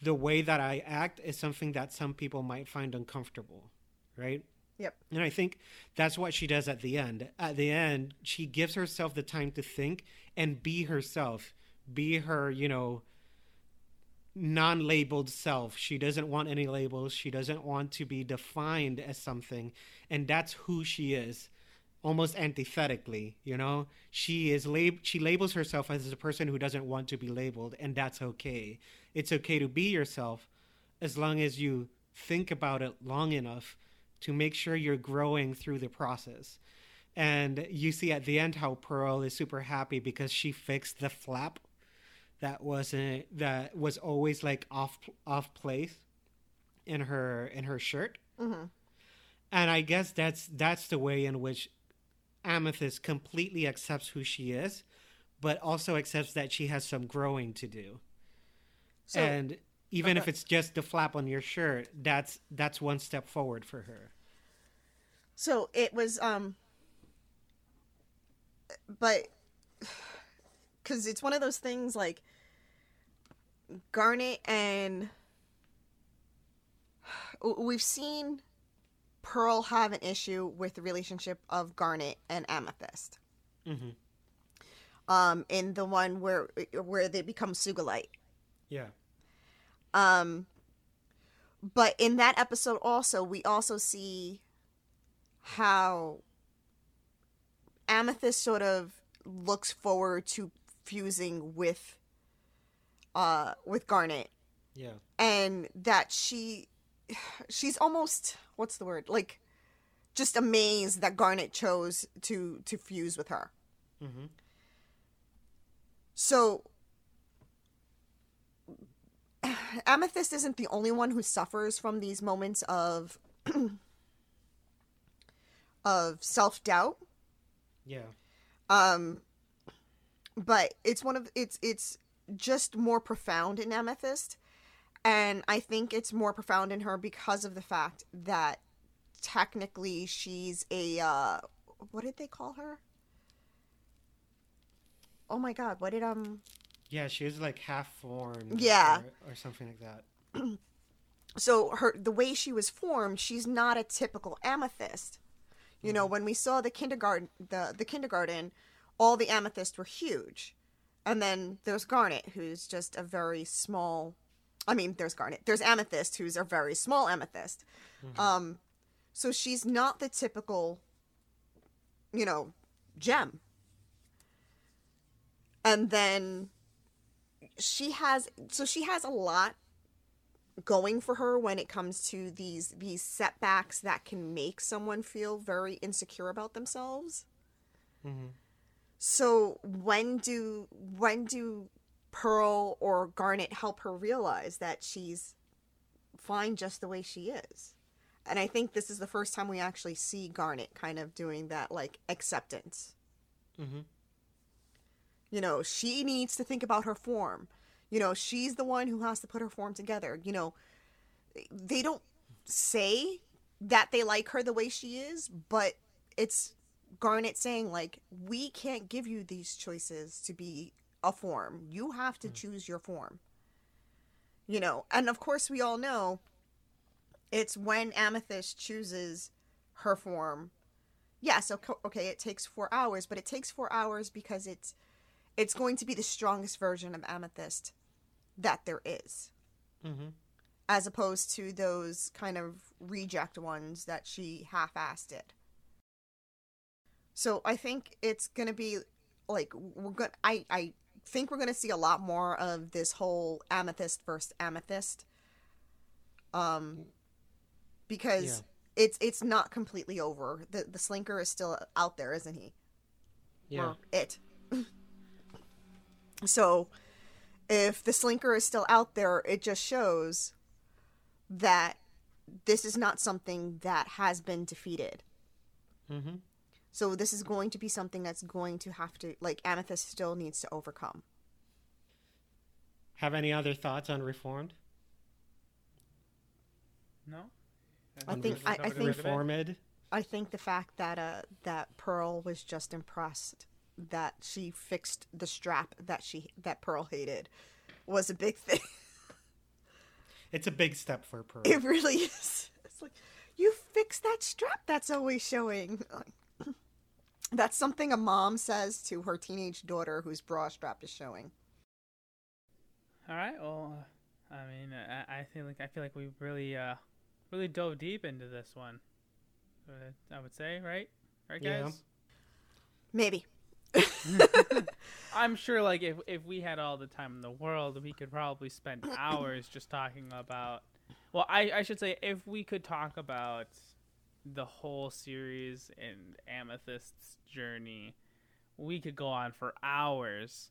the way that I act is something that some people might find uncomfortable, right? Yep. And I think that's what she does at the end. At the end, she gives herself the time to think and be herself, be her, you know, non labeled self. She doesn't want any labels. She doesn't want to be defined as something. And that's who she is, almost antithetically, you know? She is lab- she labels herself as a person who doesn't want to be labeled, and that's okay. It's okay to be yourself as long as you think about it long enough to make sure you're growing through the process. And you see at the end how Pearl is super happy because she fixed the flap that wasn't that was always like off off place in her in her shirt. Mm-hmm. And I guess that's that's the way in which Amethyst completely accepts who she is, but also accepts that she has some growing to do. So, and even if it's just the flap on your shirt, that's that's one step forward for her. so it was um but cuz it's one of those things like Garnet and we've seen Pearl have an issue with the relationship of Garnet and Amethyst. Mm-hmm. Um in the one where where they become Sugilite. Yeah. Um, but in that episode, also, we also see how Amethyst sort of looks forward to fusing with uh with Garnet Yeah. and that she she's almost what's the word like just amazed that Garnet chose to to fuse with her. Mm-hmm. So Amethyst isn't the only one who suffers from these moments of of self-doubt. Yeah. Um but it's one of it's it's just more profound in Amethyst and I think it's more profound in her because of the fact that technically she's a uh what did they call her? Oh my god, what did um Yeah, she was like half formed. Yeah. Or, or something like that. so her the way she was formed she's not a typical amethyst you know when we saw the kindergarten the the kindergarten all the amethysts were huge and then there's garnet who's just a very small i mean there's garnet there's amethyst who's a very small amethyst um so she's not the typical you know gem and then she has so she has a lot going for her when it comes to these these setbacks that can make someone feel very insecure about themselves. Mm-hmm. So when do when do Pearl or Garnet help her realize that she's fine just the way she is? And I think this is the first time we actually see Garnet kind of doing that like acceptance. Mm-hmm. You know, she needs to think about her form. You know, she's the one who has to put her form together. You know, they don't say that they like her the way she is, but it's Garnet saying like we can't give you these choices to be a form. You have to hmm. choose your form. You know, and of course we all know it's when Amethyst chooses her form. Yeah, so okay, it takes 4 hours, but it takes 4 hours because it's it's going to be the strongest version of Amethyst that there is Mm-hmm. as opposed to those kind of reject ones that she half-assed it. So I think it's gonna be like we're gonna. I I think we're gonna see a lot more of this whole amethyst versus amethyst. Um, because Yeah. it's it's not completely over. The the slinker is still out there, isn't he? Yeah. Or it. so, if the slinker is still out there, it just shows that this is not something that has been defeated. Mm-hmm. So this is going to be something that's going to have to like Amethyst still needs to overcome. Have any other thoughts on Reformed? No. I think- I- I think- it a bit? Reformed. I think the fact that uh that Pearl was just impressed that she fixed the strap that she that Pearl hated was a big thing. It's a big step for Pearl. It really is. It's like you fixed that strap that's always showing. That's something a mom says to her teenage daughter whose bra strap is showing. All right. Well, uh, I mean, I, I feel like I feel like we really, uh, really dove deep into this one. Uh, I would say, right? Right, Yeah. guys. Maybe. I'm sure, like, if if we had all the time in the world, we could probably spend hours just talking about. Well, I I should say, if we could talk about the whole series and Amethyst's journey, we could go on for hours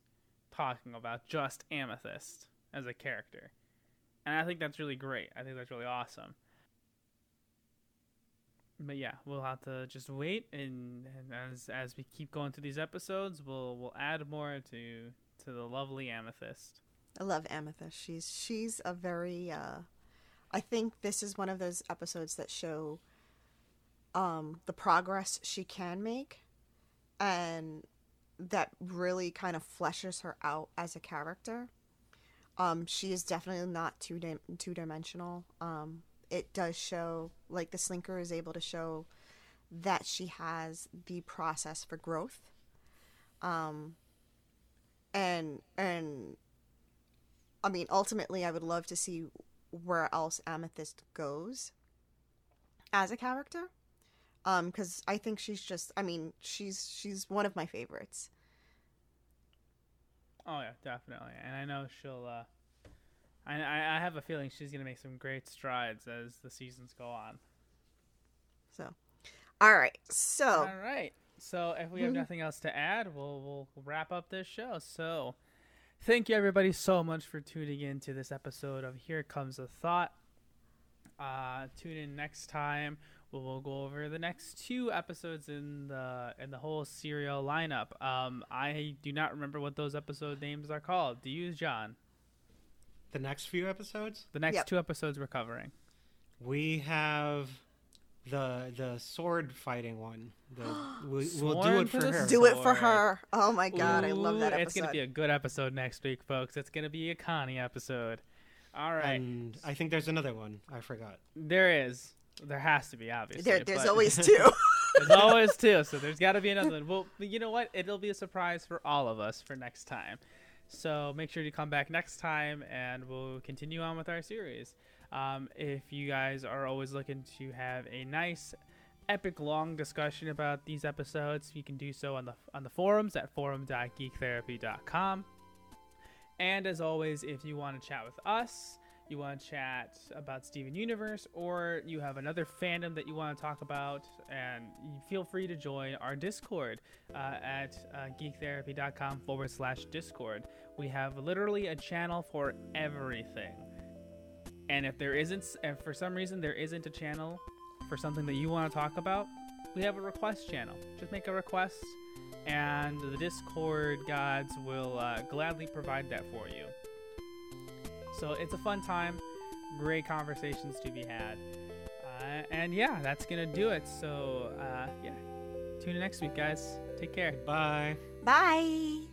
talking about just Amethyst as a character. And I think that's really great. I think that's really awesome. But yeah, we'll have to just wait and, and as as we keep going through these episodes, we'll we'll add more to to the lovely Amethyst. I love Amethyst. She's she's a very uh I think this is one of those episodes that show um the progress she can make and that really kind of fleshes her out as a character. Um she is definitely not two di- two-dimensional. Um it does show like the slinker is able to show that she has the process for growth. Um and and I mean, ultimately, I would love to see where else Amethyst goes as a character. Um, because I think she's just, I mean, she's she's one of my favorites. Oh yeah, definitely. And I know she'll. Uh, I I have a feeling she's gonna make some great strides as the seasons go on. So, all right, so All right. So if we have Mhm. nothing else to add, we'll we'll wrap up this show. So thank you everybody so much for tuning in to this episode of Here Comes a Thought. Uh, tune in next time. We'll, we'll go over the next two episodes in the in the whole serial lineup. Um, I do not remember what those episode names are called. Do you, John? The next few episodes, The next Yep. two episodes we're covering. we have the the sword fighting one. The, we, we'll do it for her. do it for her. Oh my god, I love that episode. It's gonna be a good episode next week, folks. It's gonna be a Connie episode. All right. And I think there's another one. I forgot. There is. There has to be, obviously. there, there's but always two. there's always two, so there's got to be another one. Well, you know what? It'll be a surprise for all of us for next time. So make sure to come back next time, and we'll continue on with our series. Um, if you guys are always looking to have a nice, epic, long discussion about these episodes, you can do so on the on the forums at forum.geektherapy.com. And as always, if you want to chat with us, you want to chat about Steven Universe, or you have another fandom that you want to talk about, and feel free to join our Discord uh, at uh, geektherapy.com forward slash Discord. We have literally a channel for everything. And if there isn't, if for some reason there isn't a channel for something that you want to talk about, we have a request channel. Just make a request, and the Discord gods will uh, gladly provide that for you. So it's a fun time, great conversations to be had. Uh, and yeah, that's gonna do it. So uh, yeah, Tune in next week, guys. Take care. Bye. Bye.